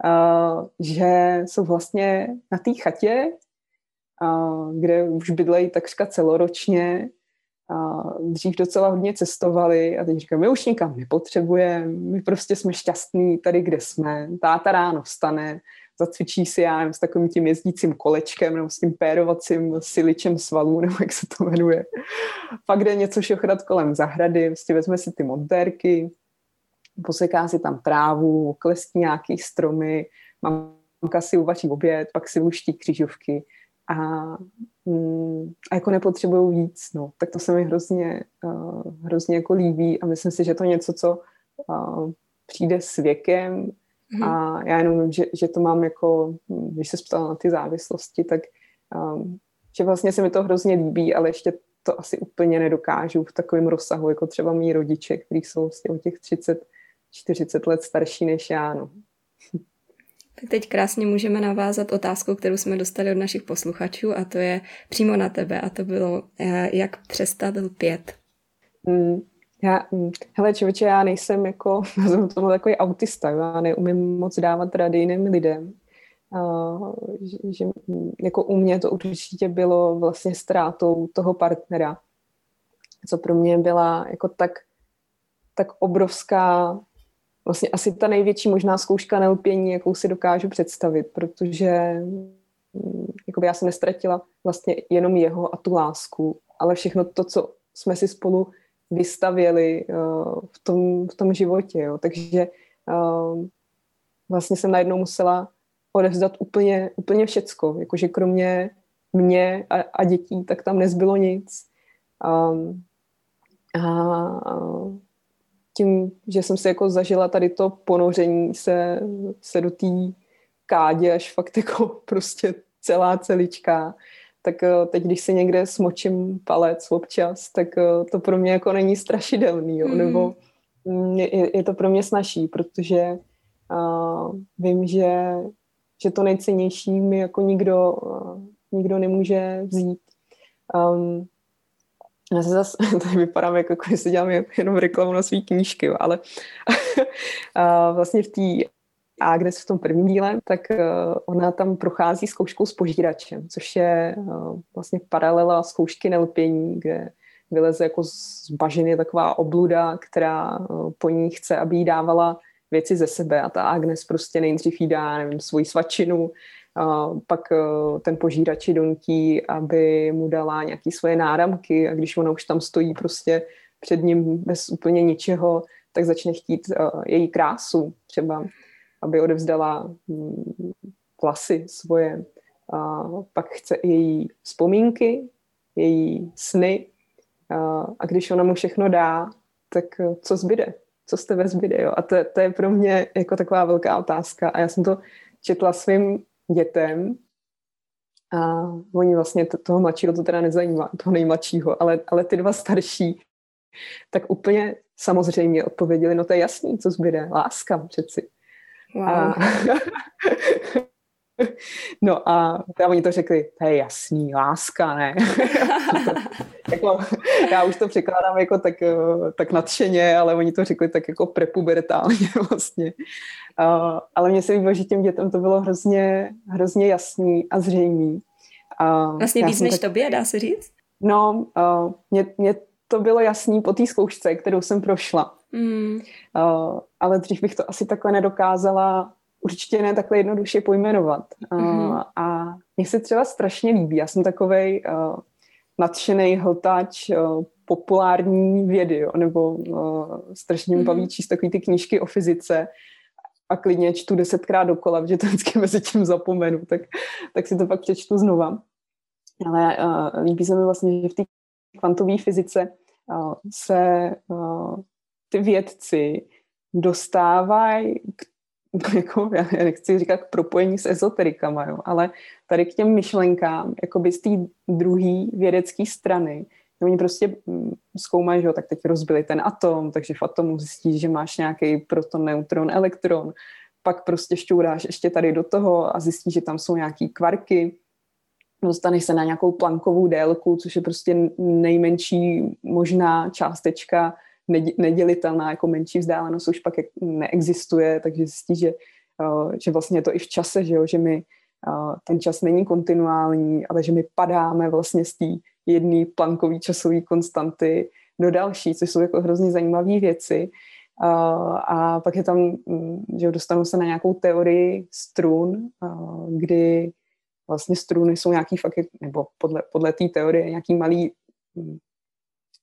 Uh, že jsou vlastně na té chatě, uh, kde už bydlejí takřka celoročně, uh, dřív docela hodně cestovali a teď říkám, my už nikam nepotřebujeme, my prostě jsme šťastní tady, kde jsme. Táta ráno vstane, zacvičí si, já nevím, s takovým tím jezdícím kolečkem nebo s tím pérovacím siličem svalů, nebo jak se to jmenuje. Pak jde něco šochrat kolem zahrady, vlastně vezme si ty montérky, poseká si tam trávu, klestí nějaký stromy, mamka si uvaří oběd, pak si luští křižovky a, mm, a jako nepotřebují víc, no. Tak to se mi hrozně, uh, hrozně jako líbí a myslím si, že to je něco, co uh, přijde s věkem, Mm-hmm. A já jenom vím, že, že to mám jako, když se ptala na ty závislosti, tak um, že vlastně se mi to hrozně líbí, ale ještě to asi úplně nedokážu v takovém rozsahu, jako třeba mý rodiče, kteří jsou vlastně o těch 30, 40 let starší než já. No. Tak teď krásně můžeme navázat otázku, kterou jsme dostali od našich posluchačů a to je přímo na tebe a to bylo, eh, jak přestat lpět. Mm, já, mm, hele člověče, já nejsem jako, já jsem tomu takový autista, já neumím moc dávat rady jiným lidem. Uh, že, že, mm, jako u mě to určitě bylo vlastně ztrátou toho partnera, co pro mě byla jako tak, tak obrovská vlastně asi ta největší možná zkouška nelpění, jakou si dokážu představit, protože mm, jakoby já jsem nestratila vlastně jenom jeho a tu lásku, ale všechno to, co jsme si spolu vystavěli uh, v, tom, v tom životě. Jo. Takže uh, vlastně jsem najednou musela odevzdat úplně, úplně všecko. Jakože kromě mě a, a dětí, tak tam nezbylo nic. Um, a tím, že jsem si jako zažila tady to ponoření se, se do té kádě až fakt jako prostě celá celička, tak eh, teď, když si někde smočím palec občas, tak eh, to pro mě jako není strašidelný, jo? Mm. nebo je, je to pro mě snažší, protože uh, vím, že, že to nejcennější mi jako nikdo, uh, nikdo nemůže vzít. Um, já se zase, tady vypadám jako, když si dělám jenom reklamu na své knížky, ale vlastně v té Agnes v tom prvním díle, tak uh, ona tam prochází zkouškou s požíračem, což je uh, vlastně paralela zkoušky nelpění, kde vyleze jako z bažiny taková obluda, která uh, po ní chce, aby jí dávala věci ze sebe. A ta Agnes prostě nejdřív jí dá, nevím, svoji svačinu, a pak ten požírač ji donutí, aby mu dala nějaké svoje náramky. A když ona už tam stojí prostě před ním bez úplně ničeho, tak začne chtít její krásu třeba aby odevzdala mm, vlasy svoje. A pak chce její vzpomínky, její sny. A, a když ona mu všechno dá, tak eh, co zbyde? Co z tebe zbyde? Jo? A to, to je pro mě jako taková velká otázka. A já jsem to četla svým dětem a oni vlastně to, toho mladšího to teda nezajímá, toho nejmladšího, ale, ale ty dva starší, tak úplně samozřejmě odpověděli, no to je jasný, co zbyde, láska přeci. Wow. A, no a, a oni to řekli, to je jasný, láska, ne? jako, já už to překládám jako tak, eh, tak nadšeně, ale oni to řekli tak jako prepubertálně vlastně. Uh, ale mně se líbilo, že těm dětem to bylo hrozně, hrozně jasný a zřejmý. Uh, vlastně víc než tak... tobě, dá se říct? No, uh, mě, mě to bylo jasný po té zkoušce, kterou jsem prošla. Mm. Uh, ale dřív bych to asi takhle nedokázala určitě ne takhle jednoduše pojmenovat. Uh, mm-hmm. A mně se třeba strašně líbí. Já jsem takovej uh, nadšený hltač uh, populární vědy, jo, nebo uh, strašně mm-hmm. baví číst takový ty knížky o fyzice a klidně čtu desetkrát dokola, protože to vždycky mezi tím zapomenu, tak, tak si to pak přečtu znova. Ale uh, líbí se mi vlastně, že v té kvantové fyzice uh, se uh, ty vědci dostávají k jako, já nechci říkat k propojení s ezoterikama, jo, ale tady k těm myšlenkám, jakoby z té druhé vědecké strany, oni prostě mm, zkoumají, že jo, tak teď rozbili ten atom, takže v atomu zjistíš, že máš nějaký proton, neutron, elektron, pak prostě šťouráš ještě tady do toho a zjistíš, že tam jsou nějaký kvarky, dostaneš se na nějakou plankovou délku, což je prostě nejmenší možná částečka nedělitelná, jako menší vzdálenost už pak neexistuje, takže zjistí, že, eh, že vlastně je to i v čase, že, jo, že my eh, ten čas není kontinuální, ale že my padáme vlastně z té jedné plankové časové konstanty do další, což jsou jako hrozně zajímavé věci. A, eh, a pak je tam, mm, že dostanu se na nějakou teorii strun, kdy vlastně struny jsou nějaký fakt, nebo podle, podle té teorie nějaký malý mm,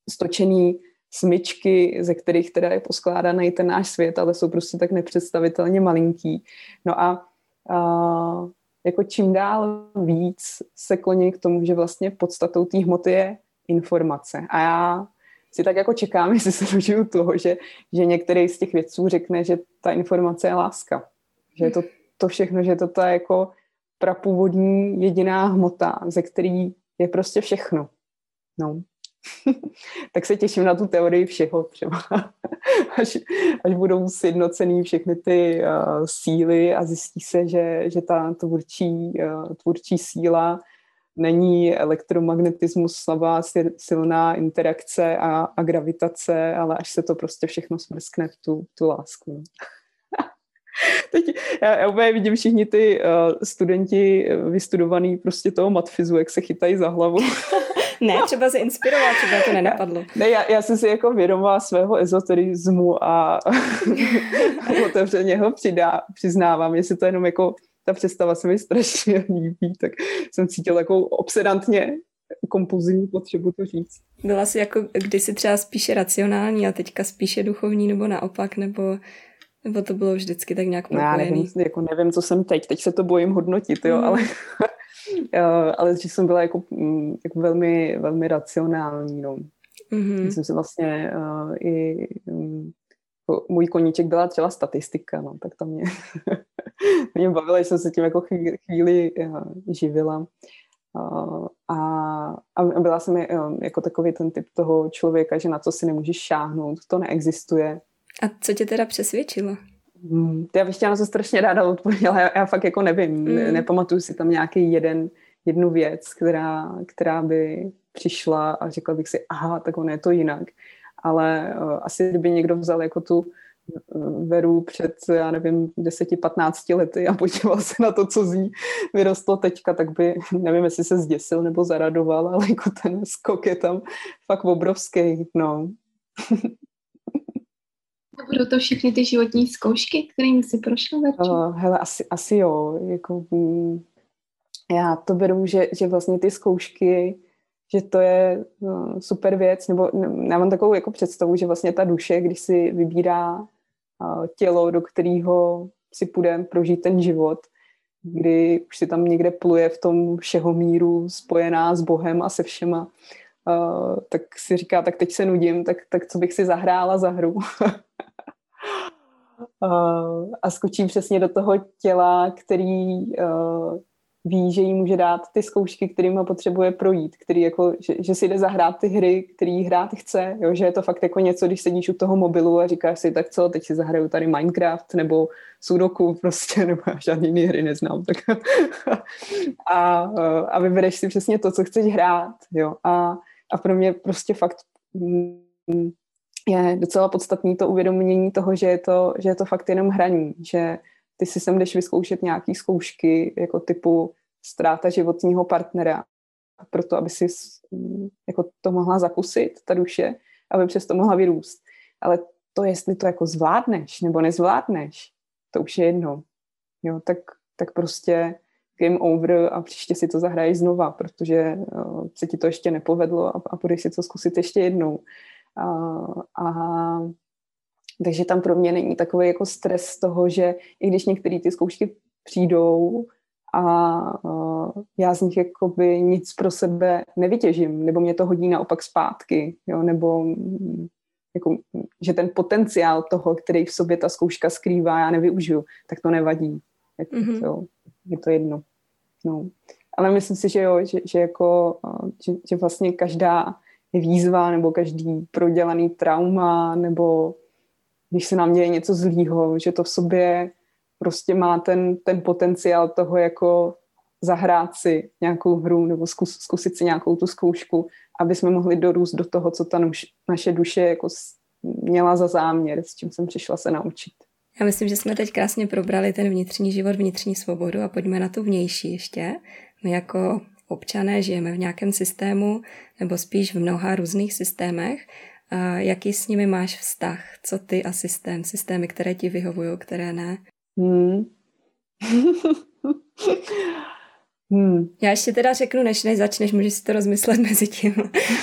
stočený smyčky, ze kterých teda je poskládaný ten náš svět, ale jsou prostě tak nepředstavitelně malinký. No a, a jako čím dál víc se kloní k tomu, že vlastně podstatou té hmoty je informace. A já si tak jako čekám, jestli se dožiju toho, že, že některý z těch vědců řekne, že ta informace je láska. Že je to, to všechno, že je to ta jako prapůvodní jediná hmota, ze který je prostě všechno. No. tak se těším na tu teorii všeho třeba. až, až budou sjednocený všechny ty uh, síly a zjistí se, že, že ta tvůrčí, uh, tvůrčí síla není elektromagnetismus, slabá silná interakce a, a gravitace, ale až se to prostě všechno smrskne v tu, tu lásku. Teď já, já úplně vidím všichni ty uh, studenti vystudovaný prostě toho matfizu, jak se chytají za hlavu. Ne, třeba se inspirovat, třeba to nenapadlo. Ne, já, já jsem si jako vědomá svého ezoterismu a otevřeně ho přidá, přiznávám, jestli to jenom jako ta představa se mi strašně líbí, tak jsem cítila takovou obsedantně kompulzivní potřebu to říct. Byla jsi jako kdysi třeba spíše racionální a teďka spíše duchovní nebo naopak, nebo, nebo to bylo vždycky tak nějak propojený? Já nevím, jako nevím, co jsem teď, teď se to bojím hodnotit, jo, mm. ale, ale že jsem byla jako, mm, jako velmi, velmi racionální, no. Mm-hmm. Myslím si vlastně uh, i um, můj koníček byla třeba statistika, no, tak to mě, mě bavilo, že jsem se tím jako chvíli, chvíli uh, živila. Uh, a, a byla jsem uh, jako takový ten typ toho člověka, že na co si nemůžeš šáhnout, to neexistuje. A co tě teda přesvědčilo? Já bych chtěla na to strašně ráda odpověděla, já, já fakt jako nevím, mm. ne, nepamatuju si tam nějaký jeden, jednu věc, která, která by přišla a řekla bych si, aha, tak ono je to jinak ale uh, asi kdyby někdo vzal jako tu eh, Veru před, já nevím, 10-15 lety a podíval se na to, co z ní vyrostlo teďka, tak by, nevím, jestli se zděsil nebo zaradoval, ale jako ten skok je tam fakt obrovský, no. Budou to všechny ty životní zkoušky, kterými jsi prošel Uh, hele, asi, asi jo. Jako, mm, já to beru, že, že vlastně ty zkoušky že to je no, super věc, nebo já mám takovou jako představu, že vlastně ta duše, když si vybírá uh, tělo, do kterého si půjde prožít ten život, kdy už si tam někde pluje v tom všeho míru spojená s Bohem a se všema, uh, tak si říká, tak teď se nudím, tak, tak co bych si zahrála za hru. a skočím přesně do toho těla, který ví, že jí může dát ty zkoušky, kterými potřebuje projít, který jako, že, že si jde zahrát ty hry, který hrát chce, jo, že je to fakt jako něco, když sedíš u toho mobilu a říkáš si, tak co, teď si zahraju tady Minecraft nebo Sudoku prostě, nebo já žádný jiný hry neznám, tak a, a vybereš si přesně to, co chceš hrát, jo, a, a pro mě prostě fakt mm, je docela podstatný to uvědomění toho, že je to, že je to fakt jenom hraní, že ty si sem jdeš vyzkoušet nějaký zkoušky jako typu ztráta životního partnera, proto aby si jako to mohla zakusit, ta duše, aby přesto mohla vyrůst. Ale to, jestli to jako zvládneš nebo nezvládneš, to už je jedno. Jo, tak, tak prostě game over a příště si to zahraješ znova, protože uh, se ti to ještě nepovedlo a, a budeš si to zkusit ještě jednou. A takže tam pro mě není takový jako stres z toho, že i když některé ty zkoušky přijdou a já z nich jakoby nic pro sebe nevytěžím, nebo mě to hodí naopak zpátky, jo, nebo jako, že ten potenciál toho, který v sobě ta zkouška skrývá, já nevyužiju, tak to nevadí. Je to, mm-hmm. jo, je to jedno. No. Ale myslím si, že jo, že, že, jako, že, že vlastně každá výzva nebo každý prodělaný trauma nebo když se nám děje něco zlýho, že to v sobě prostě má ten, ten potenciál toho jako zahrát si nějakou hru nebo zkus, zkusit si nějakou tu zkoušku, aby jsme mohli dorůst do toho, co ta nuž, naše duše jako měla za záměr, s čím jsem přišla se naučit. Já myslím, že jsme teď krásně probrali ten vnitřní život, vnitřní svobodu a pojďme na tu vnější ještě. My jako občané žijeme v nějakém systému nebo spíš v mnoha různých systémech a jaký s nimi máš vztah? Co ty a systém? Systémy, které ti vyhovují, které ne? Hmm. Hmm. Já ještě teda řeknu, než než začneš, můžeš si to rozmyslet mezi tím.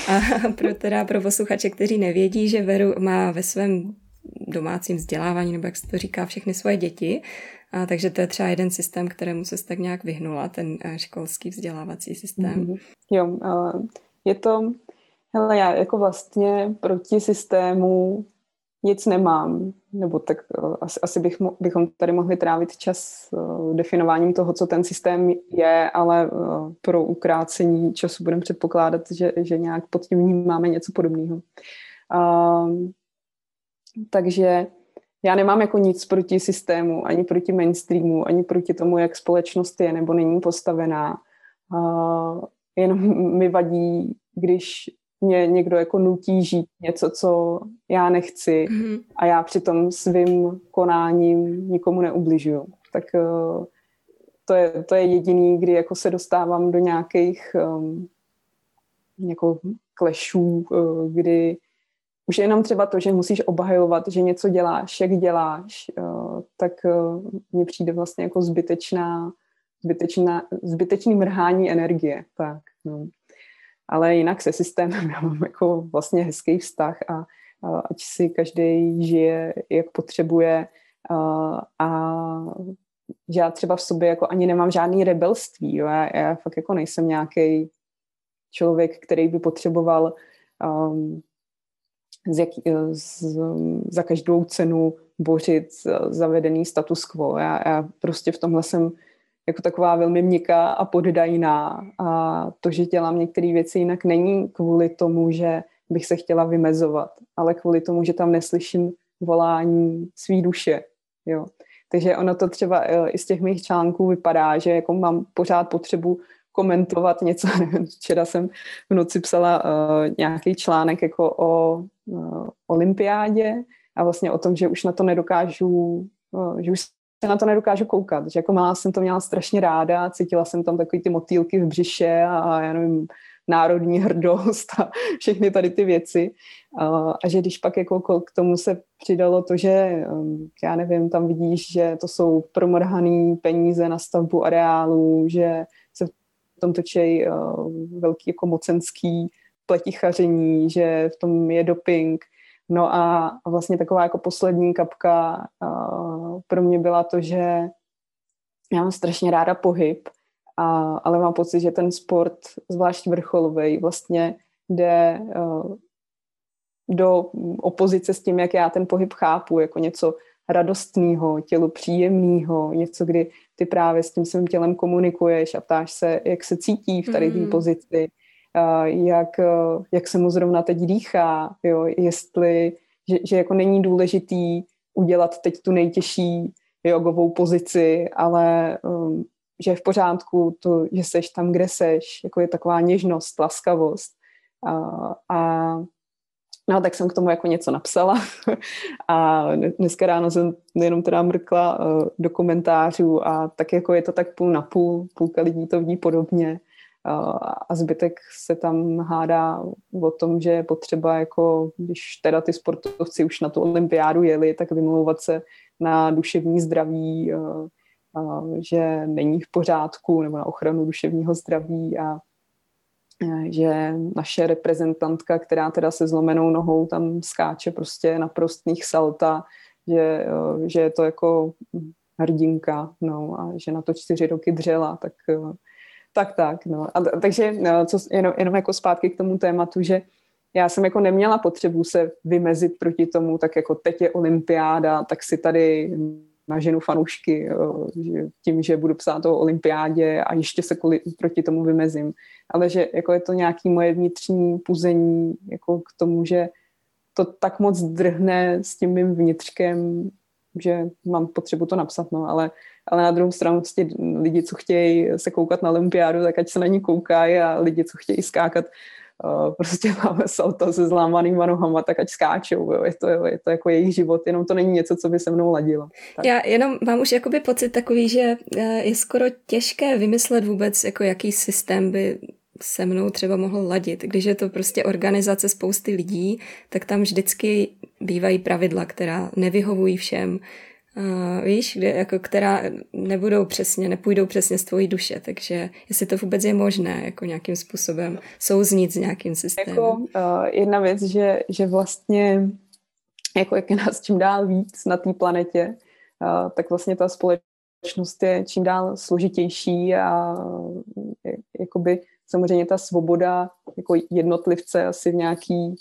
A pro, teda pro posluchače, kteří nevědí, že Veru má ve svém domácím vzdělávání, nebo jak se to říká, všechny svoje děti. A takže to je třeba jeden systém, kterému se tak nějak vyhnula, ten eh, školský vzdělávací systém. Mm-hmm. Jo, je to Hele, já jako vlastně proti systému nic nemám, nebo tak uh, asi, asi bych bychom tady mohli trávit čas uh, definováním toho, co ten systém je, ale uh, pro ukrácení času budeme předpokládat, že, že nějak pod tím máme něco podobného. Uh, takže já nemám jako nic proti systému, ani proti mainstreamu, ani proti tomu, jak společnost je nebo není postavená. Uh, jenom mi vadí, když mě někdo jako nutí žít něco, co já nechci mm-hmm. a já přitom svým konáním nikomu neubližuju. Tak uh, to je, to je jediný, kdy jako se dostávám do nějakých um, jako klešů, uh, kdy už jenom třeba to, že musíš obhajovat, že něco děláš, jak děláš, uh, tak uh, mně přijde vlastně jako zbytečná, zbytečná, zbytečný mrhání energie. Tak, no ale jinak se systémem já mám jako vlastně hezký vztah a, a ať si každý žije, jak potřebuje a, a že já třeba v sobě jako ani nemám žádný rebelství, jo? Já, já fakt jako nejsem nějaký člověk, který by potřeboval um, z jak, z, za každou cenu bořit zavedený status quo. Já, já prostě v tomhle jsem jako taková velmi měkká a poddajná a to, že dělám některé věci jinak není kvůli tomu, že bych se chtěla vymezovat, ale kvůli tomu, že tam neslyším volání svý duše, jo. Takže ono to třeba eh, i z těch mých článků vypadá, že jako mám pořád potřebu komentovat něco. Včera jsem v noci psala uh, nějaký článek jako o uh, olympiádě a vlastně o tom, že už na to nedokážu, uh, že už se na to nedokážu koukat, že jako malá jsem to měla strašně ráda, cítila jsem tam takový ty motýlky v břiše a já nevím, národní hrdost a všechny tady ty věci. A, a že když pak jako k tomu se přidalo to, že já nevím, tam vidíš, že to jsou promrhané peníze na stavbu areálu, že tom točí uh, velký jako mocenský pletichaření, že v tom je doping, No a vlastně taková jako poslední kapka uh, pro mě byla to, že já mám strašně ráda pohyb, a, ale mám pocit, že ten sport, zvlášť vrcholový, vlastně jde uh, do opozice s tím, jak já ten pohyb chápu, jako něco radostného, tělu příjemného, něco, kdy ty právě s tím svým tělem komunikuješ a ptáš se, jak se cítí v tady té mm. pozici, jak, jak se mu zrovna teď dýchá, jo, jestli, že, že jako není důležitý udělat teď tu nejtěžší jogovou pozici, ale um, že je v pořádku to, že seš tam, kde seš, jako je taková něžnost, laskavost. A, a no, tak jsem k tomu jako něco napsala. A dneska ráno jsem jenom teda mrkla uh, do komentářů a tak jako je to tak půl na půl, půlka lidí to vidí podobně. A zbytek se tam hádá o tom, že je potřeba, jako když teda ty sportovci už na tu olympiádu jeli, tak vymlouvat se na duševní zdraví, že není v pořádku, nebo na ochranu duševního zdraví a že naše reprezentantka, která teda se zlomenou nohou tam skáče prostě na prostných salta, že, že je to jako hrdinka, no, a že na to čtyři roky dřela, tak tak, tak, no. A, takže no, co, jenom, jenom jako zpátky k tomu tématu, že já jsem jako neměla potřebu se vymezit proti tomu, tak jako teď je olympiáda, tak si tady naženu fanoušky že tím, že budu psát o olympiádě a ještě se kvůli, proti tomu vymezím. Ale že jako je to nějaký moje vnitřní puzení jako k tomu, že to tak moc drhne s tím mým vnitřkem, že mám potřebu to napsat, no, ale ale na druhou stranu prostě lidi, co chtějí se koukat na olympiádu, tak ať se na ní koukají a lidi, co chtějí skákat uh, prostě máme salto se zlámanýma nohama, tak ať skáčou, jo. Je, to, je to jako jejich život, jenom to není něco, co by se mnou ladilo. Tak. Já jenom mám už jakoby pocit takový, že eh, je skoro těžké vymyslet vůbec, jako jaký systém by se mnou třeba mohl ladit. Když je to prostě organizace spousty lidí, tak tam vždycky bývají pravidla, která nevyhovují všem uh, víš, kde, jako, která nebudou přesně, nepůjdou přesně z tvojí duše, takže jestli to vůbec je možné, jako nějakým způsobem souznít s nějakým systémem. Jako, uh, jedna věc, že, že vlastně jako jak je nás čím dál víc na té planetě, uh, tak vlastně ta společnost je čím dál složitější a jakoby samozřejmě ta svoboda jako jednotlivce asi v nějaký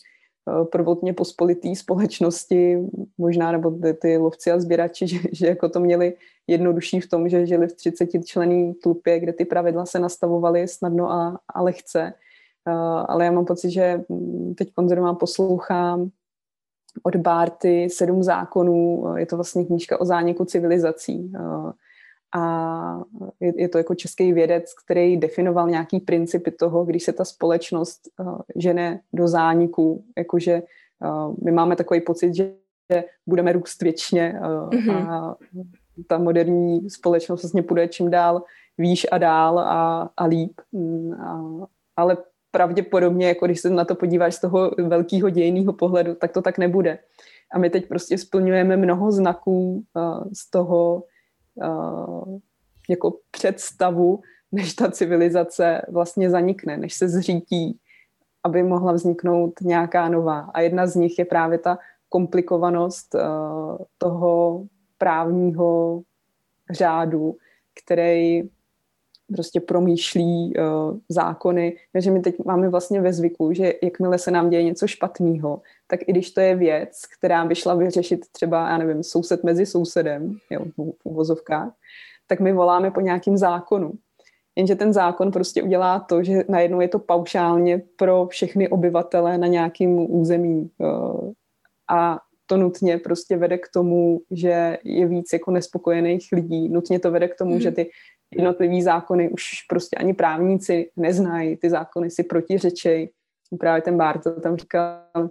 prvotně pospolitý společnosti, možná nebo ty, ty lovci a sběrači, že, že jako to měli jednodušší v tom, že žili v 30 člený tlupě, kde ty pravidla se nastavovaly snadno a, a lehce. Ale já mám pocit, že mm, teď konzervám poslouchám od Barty Sedm zákonů, je to vlastně knížka o zániku civilizací. A je, je to jako český vědec, který definoval nějaký principy toho, když se ta společnost žene do zániku, jakože my máme takový pocit, že budeme růst věčně mm-hmm. a ta moderní společnost vlastně půjde čím dál výš a dál a, a líp. Mm, a, ale pravděpodobně, jako když se na to podíváš z toho velkého dějného pohledu, tak to tak nebude. A my teď prostě splňujeme mnoho znaků uh, z toho uh, jako představu, než ta civilizace vlastně zanikne, než se zřítí, aby mohla vzniknout nějaká nová. A jedna z nich je právě ta komplikovanost uh, toho právního řádu, který prostě promýšlí uh, zákony. Takže my teď máme vlastně ve zvyku, že jakmile se nám děje něco špatného, tak i když to je věc, která by šla vyřešit třeba, já nevím, soused mezi sousedem, jo, v uvozovkách, tak my voláme po nějakým zákonu. Jenže ten zákon prostě udělá to, že najednou je to paušálně pro všechny obyvatele na nějakém území. Uh, a to nutně prostě vede k tomu, že je víc jako nespokojených lidí. Nutně to vede k tomu, mm. že ty jednotlivý zákony už prostě ani právníci neznají, ty zákony si protiřečej. Právě ten Bartel tam říkal,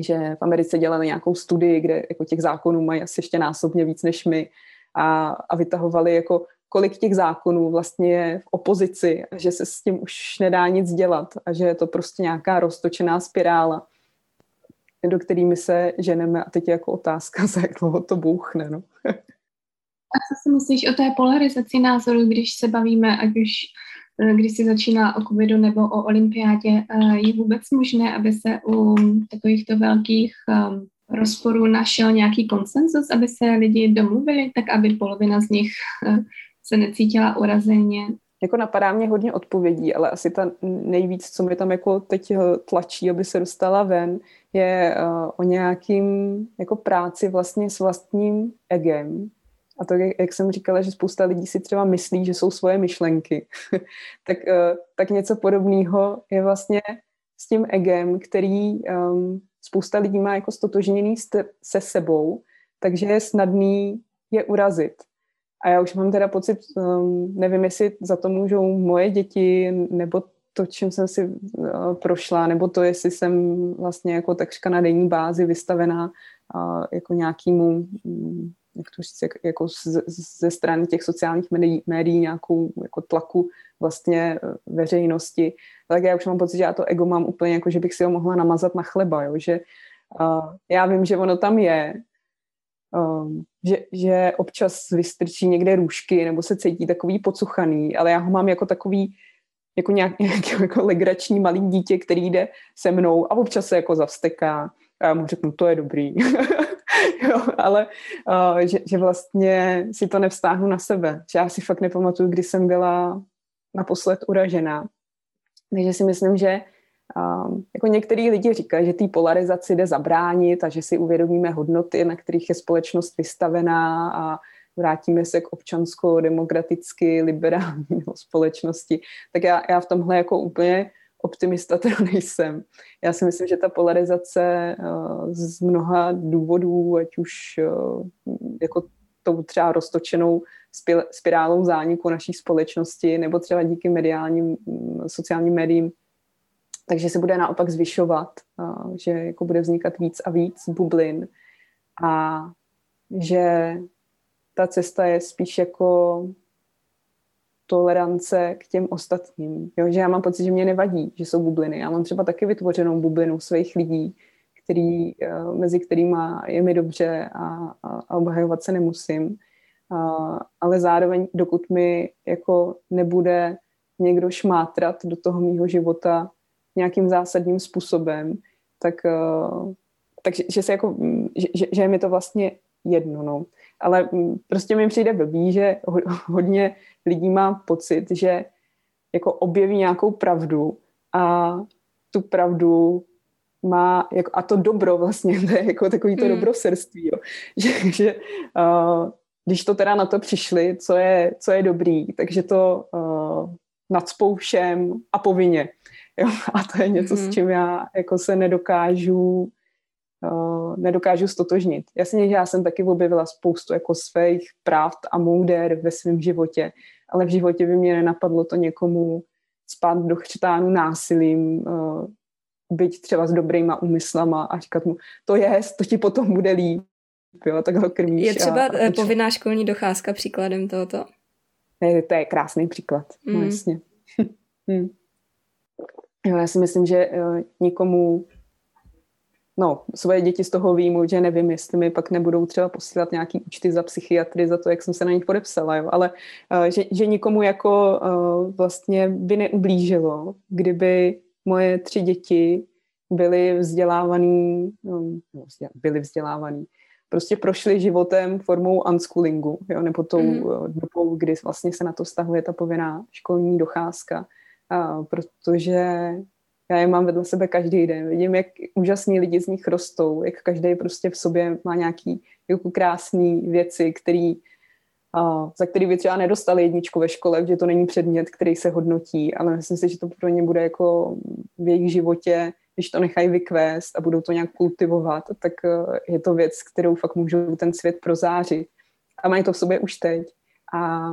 že v Americe dělali nějakou studii, kde jako těch zákonů mají asi ještě násobně víc než my a, a vytahovali jako kolik těch zákonů vlastně je v opozici že se s tím už nedá nic dělat a že je to prostě nějaká roztočená spirála, do kterými se ženeme a teď je jako otázka, za jak dlouho to bouchne. No. A co si myslíš o té polarizaci názorů, když se bavíme, ať už eh, když se začíná o covidu nebo o olympiádě, eh, je vůbec možné, aby se u takovýchto velkých ehm, rozporů našel nějaký konsenzus, aby se lidi domluvili, tak aby polovina z nich se necítila urazeně? Jako napadá mě hodně odpovědí, ale asi ta nejvíc, co mi tam jako teď tlačí, aby se dostala ven, je o nějakým jako práci vlastně s vlastním egem, a to, jak jsem říkala, že spousta lidí si třeba myslí, že jsou svoje myšlenky, tak, eh, tak něco podobného je vlastně s tím egem, který um, spousta lidí má jako stotožněný se sebou, takže je snadný je urazit. A já už mám teda pocit, um, nevím, jestli za to můžou moje děti, nebo to, čím jsem si uh, prošla, nebo to, jestli jsem vlastně jako takřka na denní bázi vystavená uh, jako nějakému um, jak to říct, jako ze strany těch sociálních médií, médií nějakou jako tlaku vlastně eh, veřejnosti, tak já už mám pocit, že já to ego mám úplně jako, že bych si ho mohla namazat na chleba, jo? že uh, já vím, že ono tam je, um, že, že občas vystrčí někde růžky nebo se cítí takový pocuchaný, ale já ho mám jako takový jako nějak, nějaký jako legrační malý dítě, který jde se mnou a občas se jako zavsteká a já mu řeknu, to je dobrý. jo, ale uh, že, že vlastně si to nevstáhnu na sebe. Že já si fakt nepamatuju, kdy jsem byla naposled uražená. Takže si myslím, že um, jako některý lidi říkají, že té polarizaci jde zabránit a že si uvědomíme hodnoty, na kterých je společnost vystavená a vrátíme se k občansko-demokraticky liberální společnosti. Tak já, já v tomhle jako úplně optimista teda nejsem. Já si myslím, že ta polarizace uh, z mnoha důvodů, ať už uh, jako tou třeba roztočenou spirálou zániku naší společnosti, nebo třeba díky mediálním, mm, sociálním médiím, takže se bude naopak zvyšovat, uh, že jako bude vznikat víc a víc bublin a že ta cesta je spíš jako tolerance k těm ostatním. Jo? Že já mám pocit, že mě nevadí, že jsou bubliny. Já mám třeba taky vytvořenou bublinu svých lidí, který, eh, mezi kterými je mi dobře a, a, a obhajovat se nemusím. A, ale zároveň, dokud mi jako nebude někdo šmátrat do toho mýho života nějakým zásadním způsobem, tak, uh, takže že se jako, že, že je mi to vlastně jedno, no. Ale mm, prostě mi přijde blbý, že hodně lidí má pocit, že jako objeví nějakou pravdu a tu pravdu má, jako, a to dobro vlastně, to je jako takový to mm. dobroserství, jo. že, že uh, když to teda na to přišli, co je, co je dobrý, takže to uh, nadspou všem a povinně. Jo? A to je něco, mm. s mhm. čím já jako se nedokážu uh, nedokážu stotožnit. Jasně, že já jsem taky objevila spoustu jako svých pravd a mouder ve svém životě, ale v životě by mě nenapadlo to někomu spát do chřtánu násilím, uh, být třeba s dobrýma úmyslama a říkat mu, to je, to ti potom bude líp, jo, tak ho krmíš. Je třeba a, a eh, povinná školní docházka příkladem tohoto? Ne, to je krásný příklad, mm. no jasně. hmm. jo, já si myslím, že uh, nikomu no, svoje děti z toho výjmu, že nevím, jestli mi pak nebudou třeba posílat nějaký účty za psychiatry, za to, jak jsem se na nich podepsala, jo, ale uh, že, že nikomu jako uh, vlastně by neublížilo, kdyby moje tři děti byly vzdělávaný, no, no byly vzdělávaný, prostě prošli životem formou unschoolingu, jo, nebo tou mm. dobou, kdy vlastně se na to stahuje ta povinná školní docházka, protože já je mám vedle sebe každý den. Vidím, jak úžasní lidi z nich rostou, jak každý prostě v sobě má nějaký jako krásné věci, který, uh, za který by třeba nedostali jedničku ve škole, protože to není předmět, který se hodnotí, ale myslím si, že to pro ně bude jako v jejich životě, když to nechají vykvést a budou to nějak kultivovat, tak uh, je to věc, kterou fakt můžou ten svět prozářit. A mají to v sobě už teď. A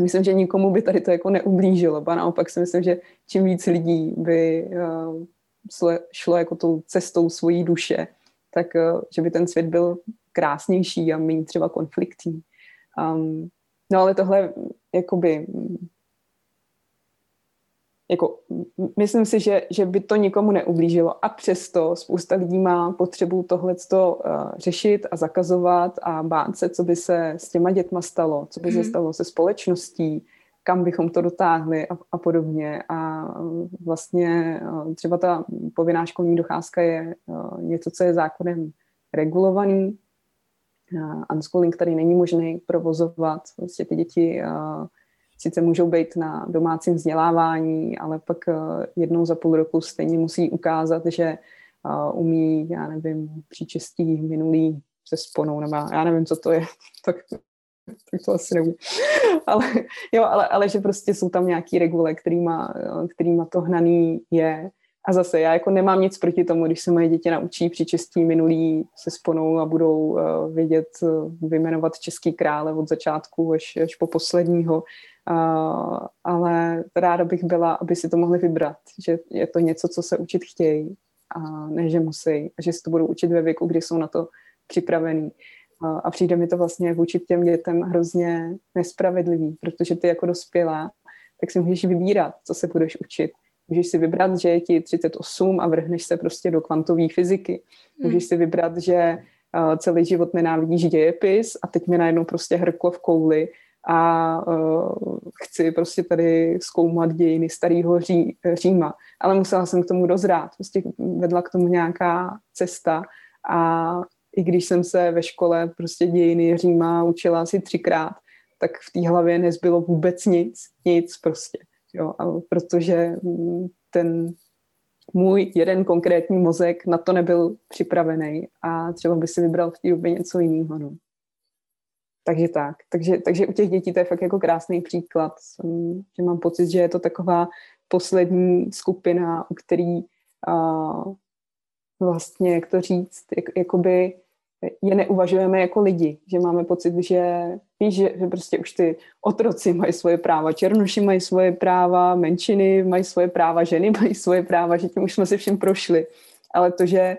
myslím, že nikomu by tady to jako neublížilo. A naopak si myslím, že čím víc lidí by uh, šlo jako tou cestou svojí duše, tak uh, že by ten svět byl krásnější a méně třeba konfliktní. Um, no ale tohle jakoby jako, myslím si, že, že by to nikomu neublížilo a přesto spousta lidí má potřebu tohle uh, řešit a zakazovat a bát se, co by se s těma dětma stalo, co by mm. se mhm. stalo se společností, kam bychom to dotáhli a, a podobně. A vlastně uh, třeba ta povinná školní docházka je uh, něco, co je zákonem regulovaný. Uh, unschooling tady není možný provozovat. Vlastně ty děti uh, sice můžou být na domácím vzdělávání, ale pak eh, jednou za půl roku stejně musí ukázat, že eh, umí, já nevím, příčestí minulý se sponou, nebo já nevím, co to je, tak, tak to asi nevím. Ale, jo, ale, ale že prostě jsou tam nějaký regule, kterýma, eh, kterýma to hnaný je. A zase já jako nemám nic proti tomu, když se moje děti naučí příčestí minulý se sponou a budou uh, vědět uh, vyjmenovat český krále od začátku až, až po posledního. Uh, ale ráda bych byla, aby si to mohli vybrat, že je to něco, co se učit chtějí a ne, že musí a že si to budou učit ve věku, kdy jsou na to připravený. Uh, a přijde mi to vlastně vůči těm dětem hrozně nespravedlivý, protože ty jako dospělá, tak si můžeš vybírat, co se budeš učit. Můžeš si vybrat, že je ti 38 a vrhneš se prostě do kvantové fyziky. Můžeš si vybrat, že celý život nenávidíš dějepis a teď mi najednou prostě hrklo v kouli a uh, chci prostě tady zkoumat dějiny starého Ří, Říma. Ale musela jsem k tomu dozrát. Prostě vedla k tomu nějaká cesta a i když jsem se ve škole prostě dějiny Říma učila asi třikrát, tak v té hlavě nezbylo vůbec nic, nic prostě. Jo, protože ten můj jeden konkrétní mozek na to nebyl připravený a třeba by si vybral v té době něco jiného. No. Takže tak. Takže, takže u těch dětí to je fakt jako krásný příklad, že mám pocit, že je to taková poslední skupina, u který uh, vlastně, jak to říct, jak, jakoby je neuvažujeme jako lidi, že máme pocit, že víš, že, že prostě už ty otroci mají svoje práva, černoši mají svoje práva, menšiny mají svoje práva, ženy mají svoje práva, že tím už jsme si všem prošli. Ale to, že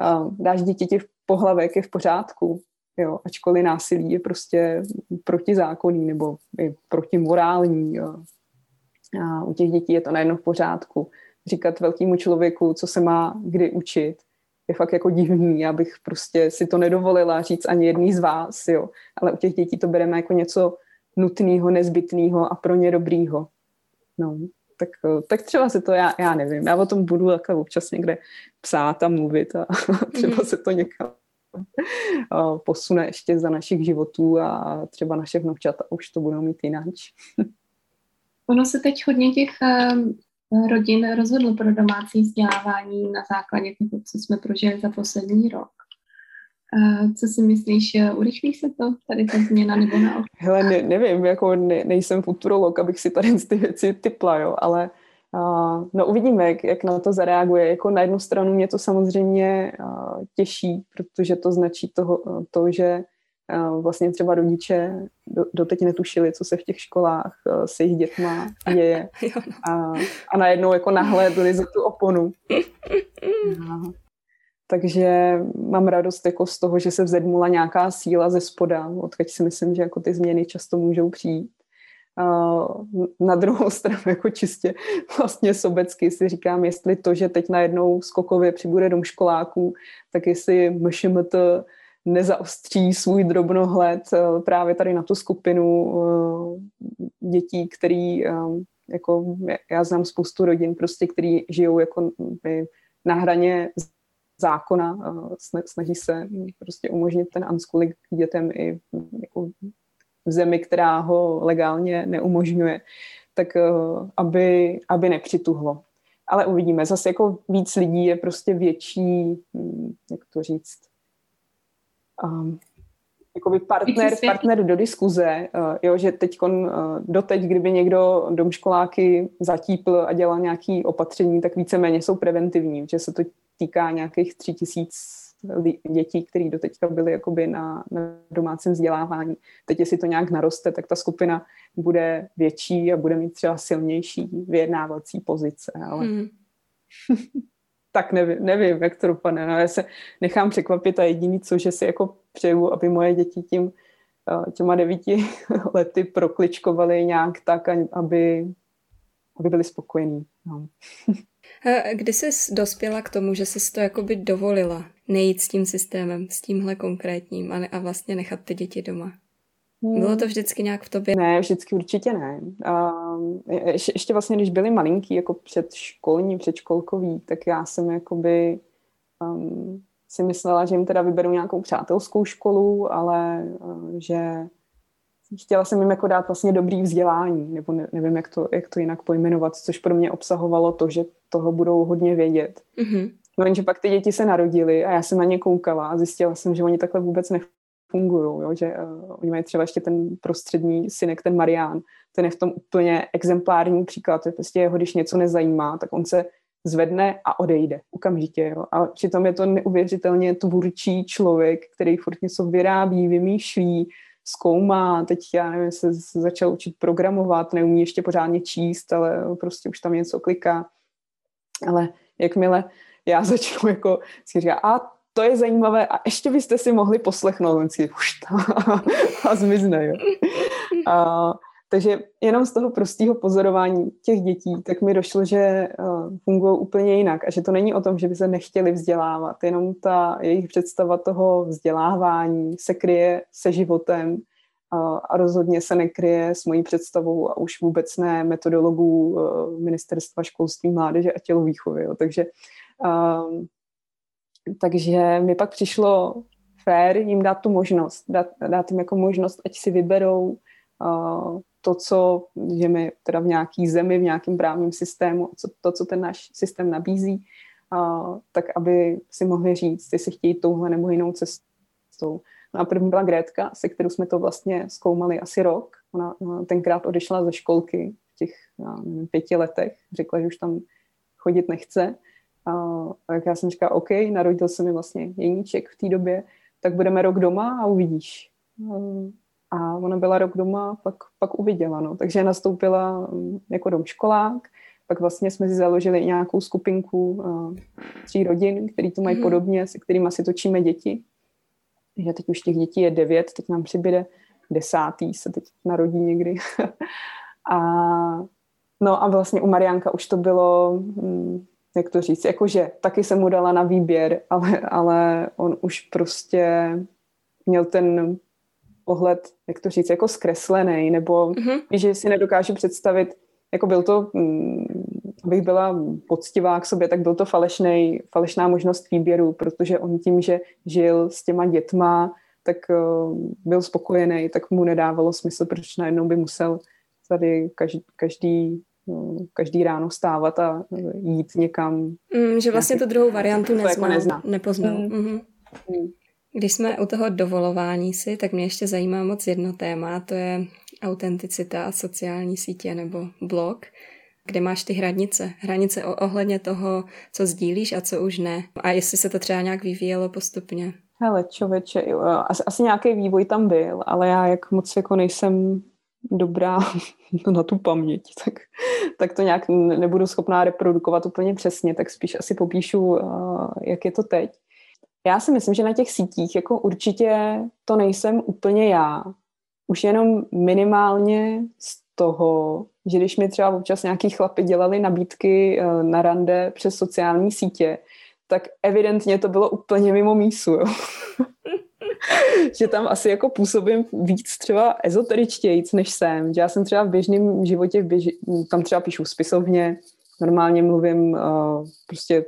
uh, dáš dítěti v pohlavek je v pořádku, jo, ačkoliv násilí je prostě protizákonný nebo i protimorální. Jo. A u těch dětí je to najednou v pořádku. Říkat velkému člověku, co se má kdy učit, je fakt jako divný. Já bych prostě si to nedovolila říct ani jedný z vás, jo. Ale u těch dětí to bereme jako něco nutného, nezbytného a pro ně dobrýho. No, tak, tak třeba se to, já, já nevím, já o tom budu takhle občas někde psát a mluvit a třeba mhm. se to někam posune ještě za našich životů a třeba naše vnoučata už to budou mít jinak. Ono se teď hodně těch rodin rozhodl pro domácí vzdělávání na základě toho, co jsme prožili za poslední rok. Co si myslíš, urychlí se to, tady ta změna nebo naopak? Hele, ne, nevím, jako ne, nejsem futurolog, abych si tady ty věci typla, jo, ale uh, no uvidíme, jak, jak na to zareaguje. Jako na jednu stranu mě to samozřejmě uh, těší, protože to značí toho, to, že uh, vlastně třeba rodiče do, doteď netušili, co se v těch školách uh, se jejich dětma děje. A, a najednou jako nahlédli za tu oponu. Uh, takže mám radost jako z toho, že se vzedmula nějaká síla ze spoda, odkud si myslím, že jako ty změny často můžou přijít. Na druhou stranu jako čistě vlastně sobecky si říkám, jestli to, že teď najednou skokově přibude dom školáků, tak jestli MŠMT nezaostří svůj drobnohled e, právě tady na tu skupinu e, dětí, který e, jako já znám spoustu rodin prostě, který žijou jako na hraně zákona, snaží se prostě umožnit ten unschooling dětem i jako v zemi, která ho legálně neumožňuje, tak eh, aby, aby nepřituhlo. Ale uvidíme. Zase jako víc lidí je prostě větší, hm, jak to říct, um, jakoby partner, partner do diskuze, uh, jo, že teď uh, doteď, kdyby někdo domškoláky zatípl a dělal nějaké opatření, tak víceméně jsou preventivní, že se to týká nějakých tři tisíc dětí, které doteďka byly jakoby na, na domácím vzdělávání. Teď, jestli to nějak naroste, tak ta skupina bude větší a bude mít třeba silnější vyjednávací pozice, ale hmm. tak nevím, nevím, jak to dopadne. No, já se nechám překvapit a jediný, co, že si jako přeju, aby moje děti tím eh, těma devíti lety prokličkovaly nějak tak, aby, aby byli spokojení. No. Kdy jsi dospěla k tomu, že jsi to jakoby dovolila nejít s tím systémem, s tímhle konkrétním a, ne, a vlastně nechat ty děti doma? Hmm. Bylo to vždycky nějak v tobě? Ne, vždycky určitě ne. A ještě, ještě vlastně, když byli malinký, jako předškolní, předškolkový, tak já jsem jakoby um, si myslela, že jim teda vyberu nějakou přátelskou školu, ale uh, že chtěla jsem jim jako dát vlastně dobrý vzdělání, nebo ne, nevím, jak to, jak to jinak pojmenovat, což pro mě obsahovalo to, že toho budou hodně vědět. Mm-hmm. No jenže pak ty děti se narodily a já jsem na ně koukala a zjistila jsem, že oni takhle vůbec nefungují, jo? že uh, oni mají třeba ještě ten prostřední synek, ten Marián, ten je v tom úplně exemplární příklad, to je prostě jeho, když něco nezajímá, tak on se zvedne a odejde okamžitě. Jo? A přitom je to neuvěřitelně tvůrčí člověk, který furt něco vyrábí, vymýšlí, zkoumá, teď já nevím, se začal učit programovat, neumí ještě pořádně číst, ale prostě už tam něco kliká. Ale jakmile já začnu jako si říkat, a to je zajímavé a ještě byste si mohli poslechnout, on si už a zmizne, jo. A, takže jenom z toho prostého pozorování těch dětí, tak mi došlo, že uh, fungují úplně jinak a že to není o tom, že by se nechtěli vzdělávat, jenom ta jejich představa toho vzdělávání se kryje se životem uh, a rozhodně se nekryje s mojí představou a už vůbec ne metodologů uh, Ministerstva školství, mládeže a tělovýchovy. Takže, takže mi pak přišlo fér jim dát tu možnost, dát, dát jim jako možnost, ať si vyberou to, co žijeme teda v nějaký zemi, v nějakém právním systému, co, to, co ten náš systém nabízí, a, tak aby si mohli říct, jestli chtějí touhle nebo jinou cestou. No a první byla Grétka, se kterou jsme to vlastně zkoumali asi rok. Ona, tenkrát odešla ze školky v těch nevím, pěti letech, řekla, že už tam chodit nechce. A, tak já jsem říkala, OK, narodil se mi vlastně jeníček v té době, tak budeme rok doma a uvidíš. A ona byla rok doma, pak, pak uviděla. No. Takže nastoupila mm, jako domškolák, pak vlastně jsme si založili nějakou skupinku uh, tří rodin, který to mají mm. podobně, se kterými si točíme děti. Takže teď už těch dětí je devět, teď nám přibyde desátý, se teď narodí někdy. a no a vlastně u Marianka už to bylo, hm, jak to říct, jakože taky jsem mu dala na výběr, ale, ale on už prostě měl ten pohled, jak to říct, jako zkreslený, nebo mm-hmm. že si nedokážu představit, jako byl to, mm, abych byla poctivá k sobě, tak byl to falešnej, falešná možnost výběru, protože on tím, že žil s těma dětma, tak uh, byl spokojený, tak mu nedávalo smysl, proč najednou by musel tady každý, každý no, každý ráno stávat a jít někam. Mm, že vlastně tu druhou variantu jako neznám, jako nezná. nepoznal. Mm. Mm-hmm. Mm. Když jsme u toho dovolování si, tak mě ještě zajímá moc jedno téma, to je autenticita, sociální sítě nebo blog. Kde máš ty hranice? Hranice ohledně toho, co sdílíš a co už ne. A jestli se to třeba nějak vyvíjelo postupně. Hele, člověče, jo, asi, asi nějaký vývoj tam byl, ale já jak moc jako nejsem dobrá na tu paměť, tak, tak to nějak nebudu schopná reprodukovat úplně přesně, tak spíš asi popíšu, jak je to teď. Já si myslím, že na těch sítích jako určitě to nejsem úplně já. Už jenom minimálně z toho, že když mi třeba občas nějaký chlapi dělali nabídky eh, na rande přes sociální sítě, tak evidentně to bylo úplně mimo mísu. Jo. že tam asi jako působím víc třeba ezoteričtějíc, než jsem. Já jsem třeba v běžném životě, v běž... tam třeba píšu spisovně, normálně mluvím uh, prostě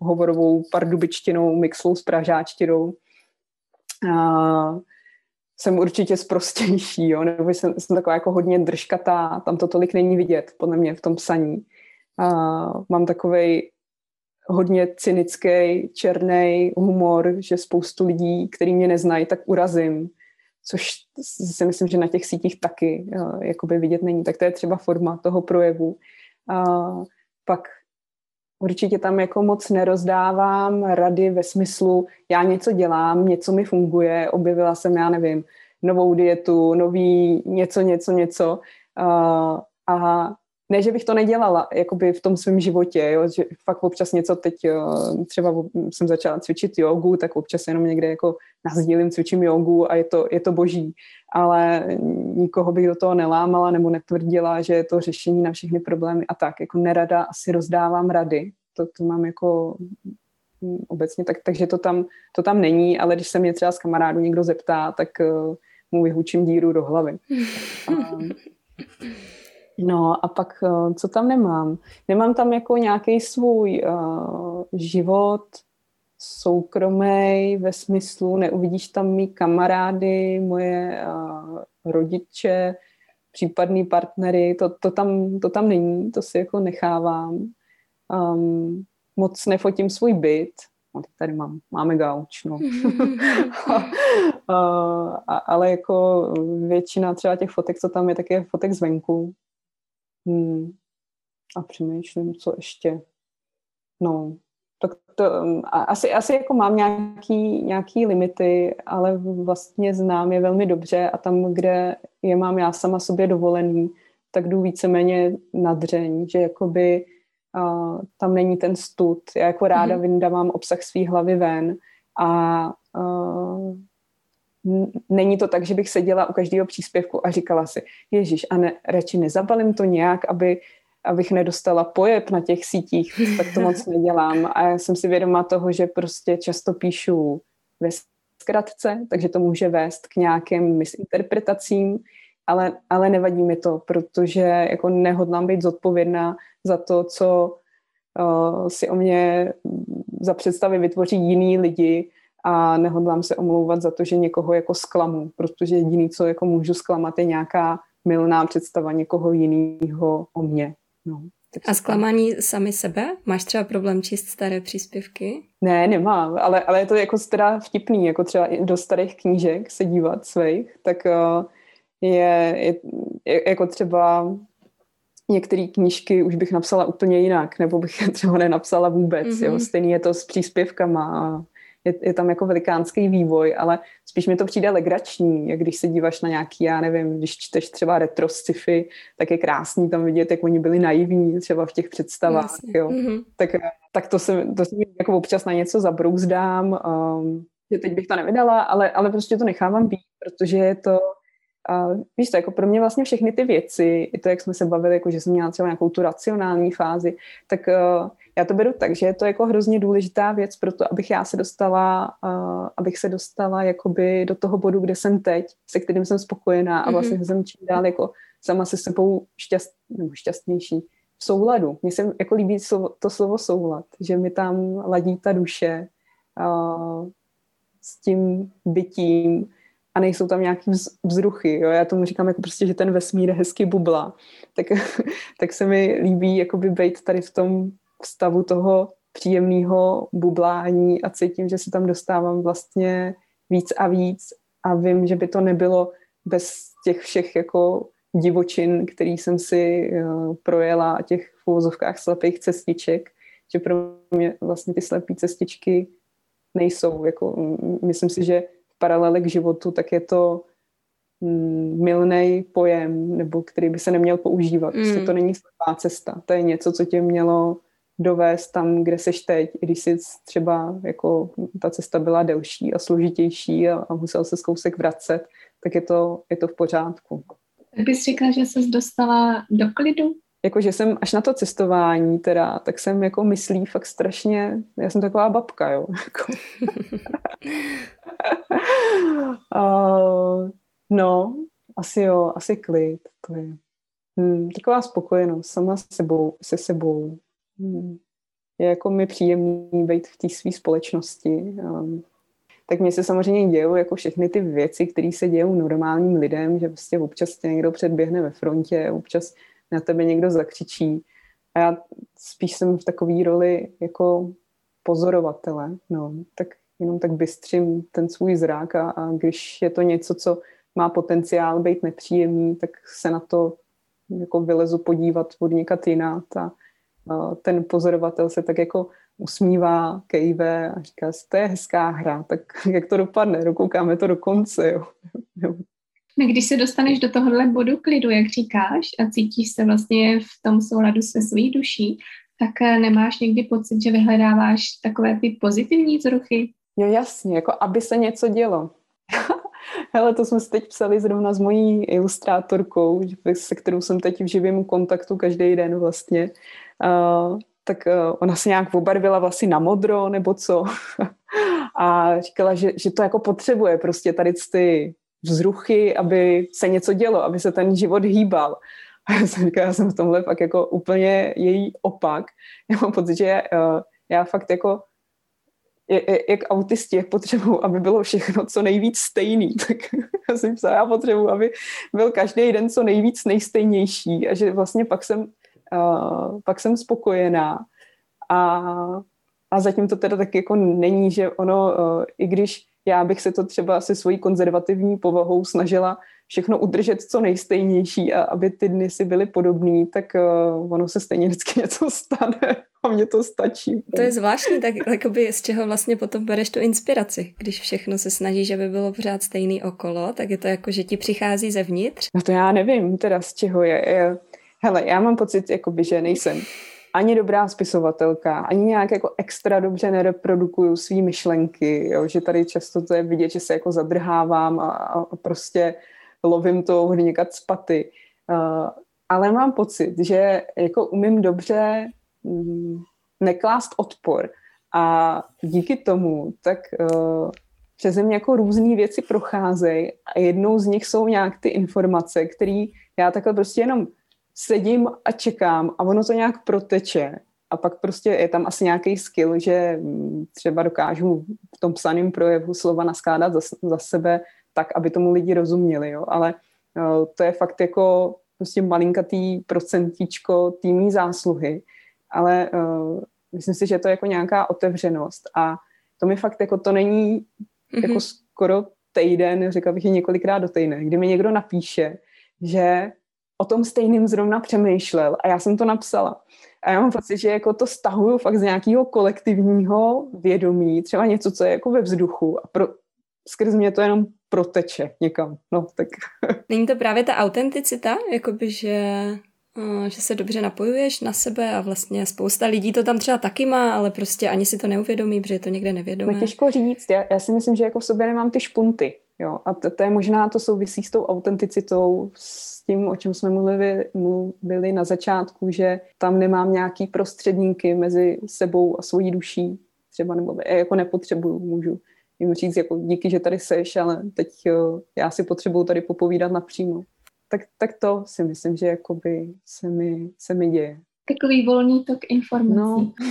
hovorovou pardubičtinou, mixlou s pražáčtinou. Uh, jsem určitě zprostější, jo? nebo jsem, jsem taková jako hodně držkatá, tam to tolik není vidět, podle mě, v tom psaní. Uh, mám takový hodně cynický, černý humor, že spoustu lidí, který mě neznají, tak urazím, což si myslím, že na těch sítích taky uh, jakoby vidět není. Tak to je třeba forma toho projevu. Uh, pak určitě tam jako moc nerozdávám rady ve smyslu, já něco dělám, něco mi funguje, objevila jsem, já nevím, novou dietu, nový něco, něco, něco. Uh, a ne, že bych to nedělala jakoby v tom svém životě, jo, že fakt občas něco teď, třeba jsem začala cvičit jogu, tak občas jenom někde jako nazdílím, cvičím jogu a je to, je to boží, ale nikoho bych do toho nelámala nebo netvrdila, že je to řešení na všechny problémy a tak, jako nerada asi rozdávám rady, to, to mám jako obecně, tak, takže to tam, to tam není, ale když se mě třeba z kamarádu někdo zeptá, tak uh, mu vyhučím díru do hlavy. A, No a pak, eh, co tam nemám? Nemám tam jako nějaký svůj uh, život soukromý ve smyslu, neuvidíš tam mý kamarády, moje uh, rodiče, případný partnery, to, to, tam, to tam není, to si jako nechávám. Um, moc nefotím svůj byt, no, tady mám, máme gauč, no. uh, ale jako většina třeba těch fotek, co tam je, tak je fotek zvenku, Hmm. A přemýšlím, co ještě. No, tak to, um, asi, asi jako mám nějaký, nějaký limity, ale vlastně znám je velmi dobře a tam, kde je mám já sama sobě dovolený, tak jdu víceméně na dřeň, že jakoby uh, tam není ten stud. Já jako ráda mm-hmm. vyndávám obsah svý hlavy ven a uh, není to tak, že bych seděla u každého příspěvku a říkala si, Ježíš, a ne, radši nezabalím to nějak, aby, abych nedostala pojeb na těch sítích, tak to moc nedělám. A já jsem si vědomá toho, že prostě často píšu ve zkratce, takže to může vést k nějakým misinterpretacím, ale, ale nevadí mi to, protože jako nehodlám být zodpovědná za to, co uh, si o mě za představy vytvoří jiný lidi, a nehodlám se omlouvat za to, že někoho jako zklamu, protože jediný, co jako můžu zklamat, je nějaká milná představa někoho jiného o mně. No, a zklamání sami sebe? Máš třeba problém číst staré příspěvky? Ne, nemám, ale, ale je to jako teda vtipný, jako třeba do starých knížek se dívat svých, tak uh, je, je, je jako třeba některé knížky už bych napsala úplně jinak, nebo bych je třeba nenapsala vůbec. Mm-hmm. Jo? Stejný je to s příspěvkama je, je tam jako velikánský vývoj, ale spíš mi to přijde legrační, jak když se díváš na nějaký, já nevím, když čteš třeba retro sci-fi, tak je krásný tam vidět, jak oni byli naivní třeba v těch představách, Jasně. jo. Mm-hmm. Tak, tak to se, to se jako občas na něco zabrouzdám, um, že teď bych to nevydala, ale, ale prostě to nechávám být, protože je to a víš to, jako pro mě vlastně všechny ty věci, i to, jak jsme se bavili, jako že jsem měla třeba nějakou tu racionální fázi, tak uh, já to beru tak, že je to jako hrozně důležitá věc pro to, abych já se dostala, uh, abych se dostala jakoby do toho bodu, kde jsem teď, se kterým jsem spokojená a vlastně mm-hmm. jsem čím dál jako sama se sebou šťast, nebo šťastnější v souladu. Mně se jako líbí slovo, to slovo soulad, že mi tam ladí ta duše uh, s tím bytím a nejsou tam nějaký vzruchy. Jo? Já tomu říkám jako prostě, že ten vesmír je hezky bubla. Tak, tak se mi líbí jakoby být tady v tom stavu toho příjemného bublání a cítím, že se tam dostávám vlastně víc a víc a vím, že by to nebylo bez těch všech jako divočin, který jsem si uh, projela a těch v uvozovkách slepých cestiček, že pro mě vlastně ty slepé cestičky nejsou. Jako, myslím si, že v paralele k životu, tak je to mm, milný pojem, nebo který by se neměl používat. Prostě mm. to není slepá cesta. To je něco, co tě mělo dovést tam, kde seš teď, i když si třeba jako ta cesta byla delší a složitější a, a musel se zkousek vracet, tak je to, je to v pořádku. Tak bys říkala, že jsi dostala do klidu? Jako, že jsem až na to cestování teda, tak jsem jako myslí fakt strašně, já jsem taková babka, jo. Uh, no, asi jo, asi klid, to je. Hmm, taková spokojenost sama se sebou, se sebou. Hmm. Je jako mi příjemný být v té své společnosti. Um, tak mně se samozřejmě dějou jako všechny ty věci, které se dějou normálním lidem, že prostě občas tě někdo předběhne ve frontě, občas na tebe někdo zakřičí. A já spíš jsem v takové roli jako pozorovatele, no, tak jenom tak bystřím ten svůj zrák a, a když je to něco, co má potenciál být nepříjemný, tak se na to jako vylezu podívat od někat jinat a, a ten pozorovatel se tak jako usmívá, kejve a říká si, to je hezká hra, tak jak to dopadne, dokoukáme to do konce, jo. No, když se dostaneš do tohohle bodu klidu, jak říkáš, a cítíš se vlastně v tom souladu se svojí duší, tak eh, nemáš někdy pocit, že vyhledáváš takové ty pozitivní zruchy? Jo, jasně, jako aby se něco dělo. Hele, to jsme si teď psali zrovna s mojí ilustrátorkou, se kterou jsem teď v živém kontaktu každý den vlastně. Uh, tak uh, ona se nějak obarvila vlasy na modro nebo co. a říkala, že, že to jako potřebuje prostě tady ty vzruchy, aby se něco dělo, aby se ten život hýbal. A já jsem říkala, já jsem v tomhle fakt jako úplně její opak. Já mám pocit, že uh, já fakt jako jak autisti, jak potřebuju, aby bylo všechno co nejvíc stejný, tak já jsem psala, já potřebuju, aby byl každý den co nejvíc nejstejnější a že vlastně pak jsem, uh, pak jsem spokojená. A, a zatím to teda tak jako není, že ono, uh, i když já bych se to třeba se svojí konzervativní povahou snažila všechno udržet co nejstejnější a aby ty dny si byly podobný, tak uh, ono se stejně vždycky něco stane a mně to stačí. To je zvláštní, tak jakoby z čeho vlastně potom bereš tu inspiraci, když všechno se snažíš, aby bylo pořád stejný okolo, tak je to jako, že ti přichází zevnitř? No to já nevím teda z čeho je. hele, já mám pocit, jakoby, že nejsem ani dobrá spisovatelka, ani nějak jako extra dobře nereprodukuju svý myšlenky, jo? že tady často to je vidět, že se jako zadrhávám a, a prostě lovím to někad z paty. Ale mám pocit, že jako umím dobře mm, neklást odpor a díky tomu tak uh, přeze mě jako různé věci procházejí a jednou z nich jsou nějak ty informace, které já takhle prostě jenom sedím a čekám a ono to nějak proteče. A pak prostě je tam asi nějaký skill, že mm, třeba dokážu v tom psaném projevu slova naskládat za, za sebe tak, aby tomu lidi rozuměli, jo. Ale uh, to je fakt jako prostě malinkatý procentíčko týmní zásluhy, ale uh, myslím si, že to je jako nějaká otevřenost a to mi fakt jako to není mm-hmm. jako skoro týden, řekla bych je několikrát do týdne, kdy mi někdo napíše, že o tom stejným zrovna přemýšlel a já jsem to napsala. A já mám pocit, že jako to stahuju fakt z nějakého kolektivního vědomí, třeba něco, co je jako ve vzduchu a pro, skrz mě to jenom proteče někam. No, tak. Není to právě ta autenticita, jakoby, že, eh, že se dobře napojuješ na sebe a vlastně spousta lidí to tam třeba taky má, ale prostě ani si to neuvědomí, protože je to někde nevědomé. No těžko říct, já, já si myslím, že jako v sobě nemám ty špunty, jo, a to, to je možná, to souvisí s tou autenticitou, s tím, o čem jsme mluvili, mluvili na začátku, že tam nemám nějaký prostředníky mezi sebou a svojí duší, třeba nebo jako nepotřebuju, můžu jim říct jako díky, že tady seš, ale teď já si potřebuju tady popovídat napřímo. Tak, tak to si myslím, že jakoby se mi, se mi děje. Takový volný tok informací. No.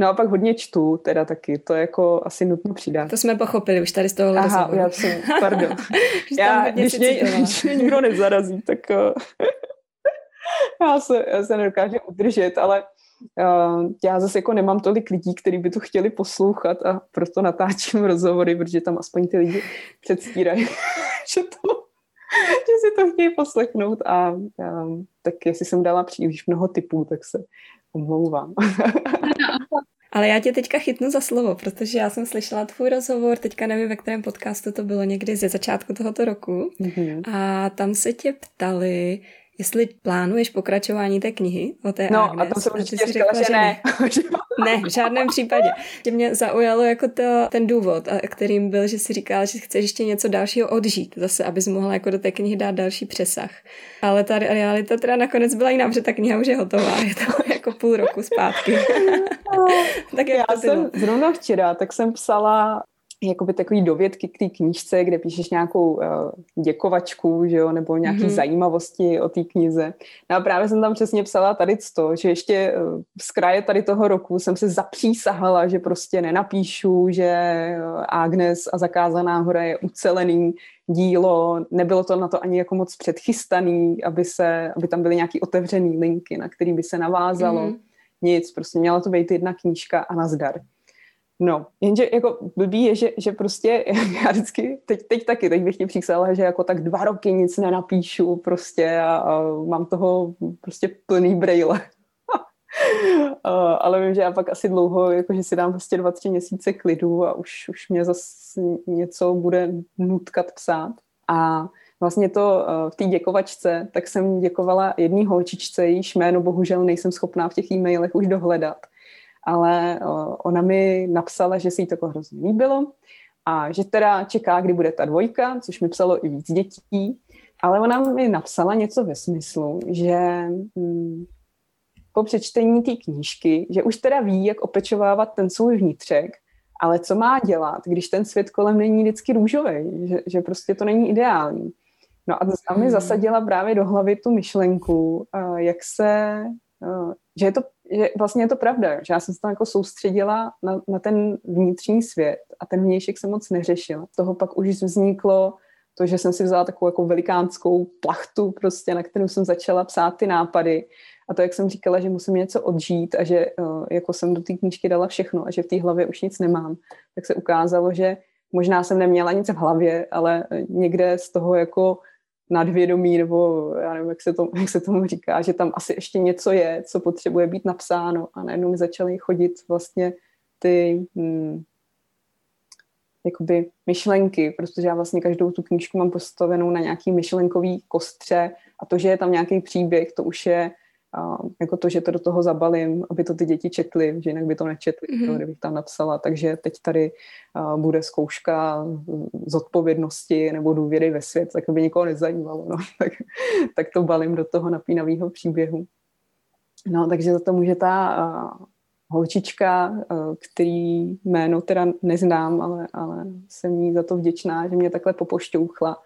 No a pak hodně čtu, teda taky, to je jako asi nutno přidat. To jsme pochopili už tady z toho Aha, rozhovoru. já jsem, pardon. já, když mě, když mě nikdo nezarazí, tak uh, já, se, já se nedokážu udržet, ale já zase jako nemám tolik lidí, kteří by to chtěli poslouchat a proto natáčím rozhovory, protože tam aspoň ty lidi předstírají, že to že si to chtějí poslechnout a um, tak jestli jsem dala příliš mnoho typů, tak se omlouvám. Ale já tě teďka chytnu za slovo, protože já jsem slyšela tvůj rozhovor, teďka nevím, ve kterém podcastu to bylo někdy ze začátku tohoto roku. Mm-hmm. A tam se tě ptali, jestli plánuješ pokračování té knihy o té no, Agnes. a to jsem určitě říkala, řekla, že ne. ne, v žádném případě. Že mě zaujalo jako to, ten důvod, kterým byl, že si říkala, že chceš ještě něco dalšího odžít, zase, abys mohla jako do té knihy dát další přesah. Ale ta realita teda nakonec byla jiná, protože ta kniha už je hotová, je to jako půl roku zpátky. tak já jsem zrovna včera, tak jsem psala jakoby takový dovědky k té knížce, kde píšeš nějakou uh, děkovačku, že jo, nebo nějaký mm-hmm. zajímavosti o té knize. No a právě jsem tam přesně psala tady to, že ještě uh, z kraje tady toho roku jsem se zapřísahala, že prostě nenapíšu, že Agnes a Zakázaná hora je ucelený dílo, nebylo to na to ani jako moc předchystaný, aby, se, aby tam byly nějaký otevřený linky, na který by se navázalo. Mm-hmm. Nic, prostě měla to být jedna knížka a nazdar. No, jenže jako blbý je, že, že prostě já vždycky, teď, teď taky, teď bych ti přísala, že jako tak dva roky nic nenapíšu prostě a, a mám toho prostě plný brejle. ale vím, že já pak asi dlouho, jako že si dám prostě dva, tři měsíce klidu a už, už mě zase něco bude nutkat psát. A vlastně to v té děkovačce, tak jsem děkovala jedné holčičce, jejíž jméno bohužel nejsem schopná v těch e-mailech už dohledat ale ona mi napsala, že se jí to jako hrozně líbilo a že teda čeká, kdy bude ta dvojka, což mi psalo i víc dětí, ale ona mi napsala něco ve smyslu, že hm, po přečtení té knížky, že už teda ví, jak opečovávat ten svůj vnitřek, ale co má dělat, když ten svět kolem není vždycky růžový, že, že prostě to není ideální. No a, mi hmm. zasadila právě do hlavy tu myšlenku, jak se, že je to že vlastně je to pravda, že já jsem se tam jako soustředila na, na ten vnitřní svět a ten vnějšek jsem moc neřešila. Toho pak už vzniklo to, že jsem si vzala takovou jako velikánskou plachtu prostě, na kterou jsem začala psát ty nápady a to, jak jsem říkala, že musím něco odžít a že uh, jako jsem do té knížky dala všechno a že v té hlavě už nic nemám, tak se ukázalo, že možná jsem neměla nic v hlavě, ale někde z toho jako nadvědomí, nebo já nevím, jak se, to, jak se tomu říká, že tam asi ještě něco je, co potřebuje být napsáno a najednou mi začaly chodit vlastně ty hmm, jakoby myšlenky, protože já vlastně každou tu knížku mám postavenou na nějaký myšlenkový kostře a to, že je tam nějaký příběh, to už je a jako to, že to do toho zabalím, aby to ty děti četly, že jinak by to nečetli, mm-hmm. kdybych tam napsala. Takže teď tady uh, bude zkouška z odpovědnosti nebo důvěry ve svět, tak by nikoho nezajímalo. No. tak, tak to balím do toho napínavého příběhu. No, takže za to může ta uh, holčička, uh, který jméno teda neznám, ale, ale jsem jí za to vděčná, že mě takhle popošťouchla.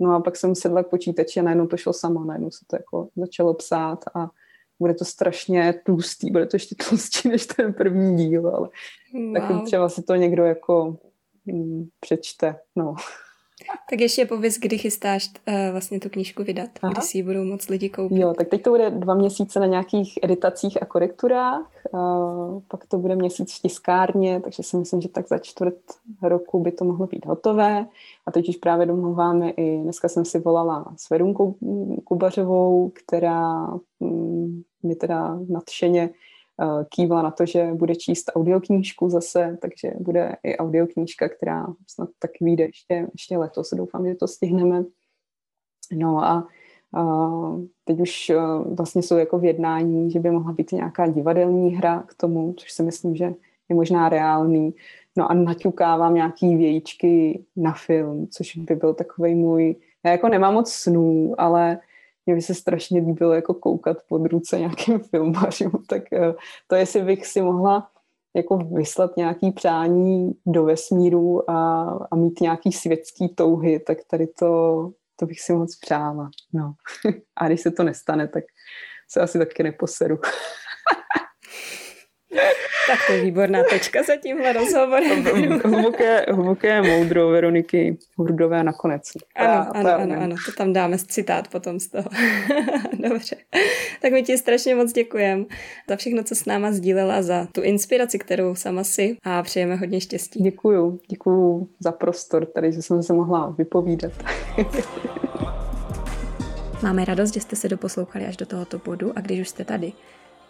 No a pak jsem sedla k počítači a najednou to šlo samo, najednou se to jako začalo psát a bude to strašně tlustý, bude to ještě tlustší než ten první díl, ale wow. tak třeba si to někdo jako mm, přečte, no. Tak ještě pověz, kdy chystáš uh, vlastně tu knížku vydat, Aha. kdy si ji budou moc lidi koupit. Jo, tak teď to bude dva měsíce na nějakých editacích a korekturách, uh, pak to bude měsíc v tiskárně, takže si myslím, že tak za čtvrt roku by to mohlo být hotové. A teď už právě domluváme i, dneska jsem si volala s Verunkou Kubařovou, která mm, mi teda nadšeně uh, kývla na to, že bude číst audioknížku zase, takže bude i audioknížka, která snad tak vyjde ještě, ještě letos. Doufám, že to stihneme. No a uh, teď už uh, vlastně jsou jako v jednání, že by mohla být nějaká divadelní hra k tomu, což si myslím, že je možná reálný. No a naťukávám nějaký vějíčky na film, což by byl takový můj... Já jako nemám moc snů, ale mě by se strašně líbilo jako koukat pod ruce nějakým filmařům, tak eh, to jestli bych si mohla jako vyslat nějaký přání do vesmíru a, a mít nějaký světský touhy, tak tady to, to bych si moc přála. No. A když se to nestane, tak se asi taky neposeru. Tak to je výborná tečka za tímhle rozhovorem. hluboké, hluboké moudro Veroniky Hurdové nakonec. Ano, ano, ano, ano, to tam dáme citát potom z toho. Dobře. Tak my ti strašně moc děkujeme za všechno, co s náma sdílela, za tu inspiraci, kterou sama si a přejeme hodně štěstí. Děkuju, děkuju za prostor tady, že jsem se mohla vypovídat. Máme radost, že jste se doposlouchali až do tohoto bodu a když už jste tady,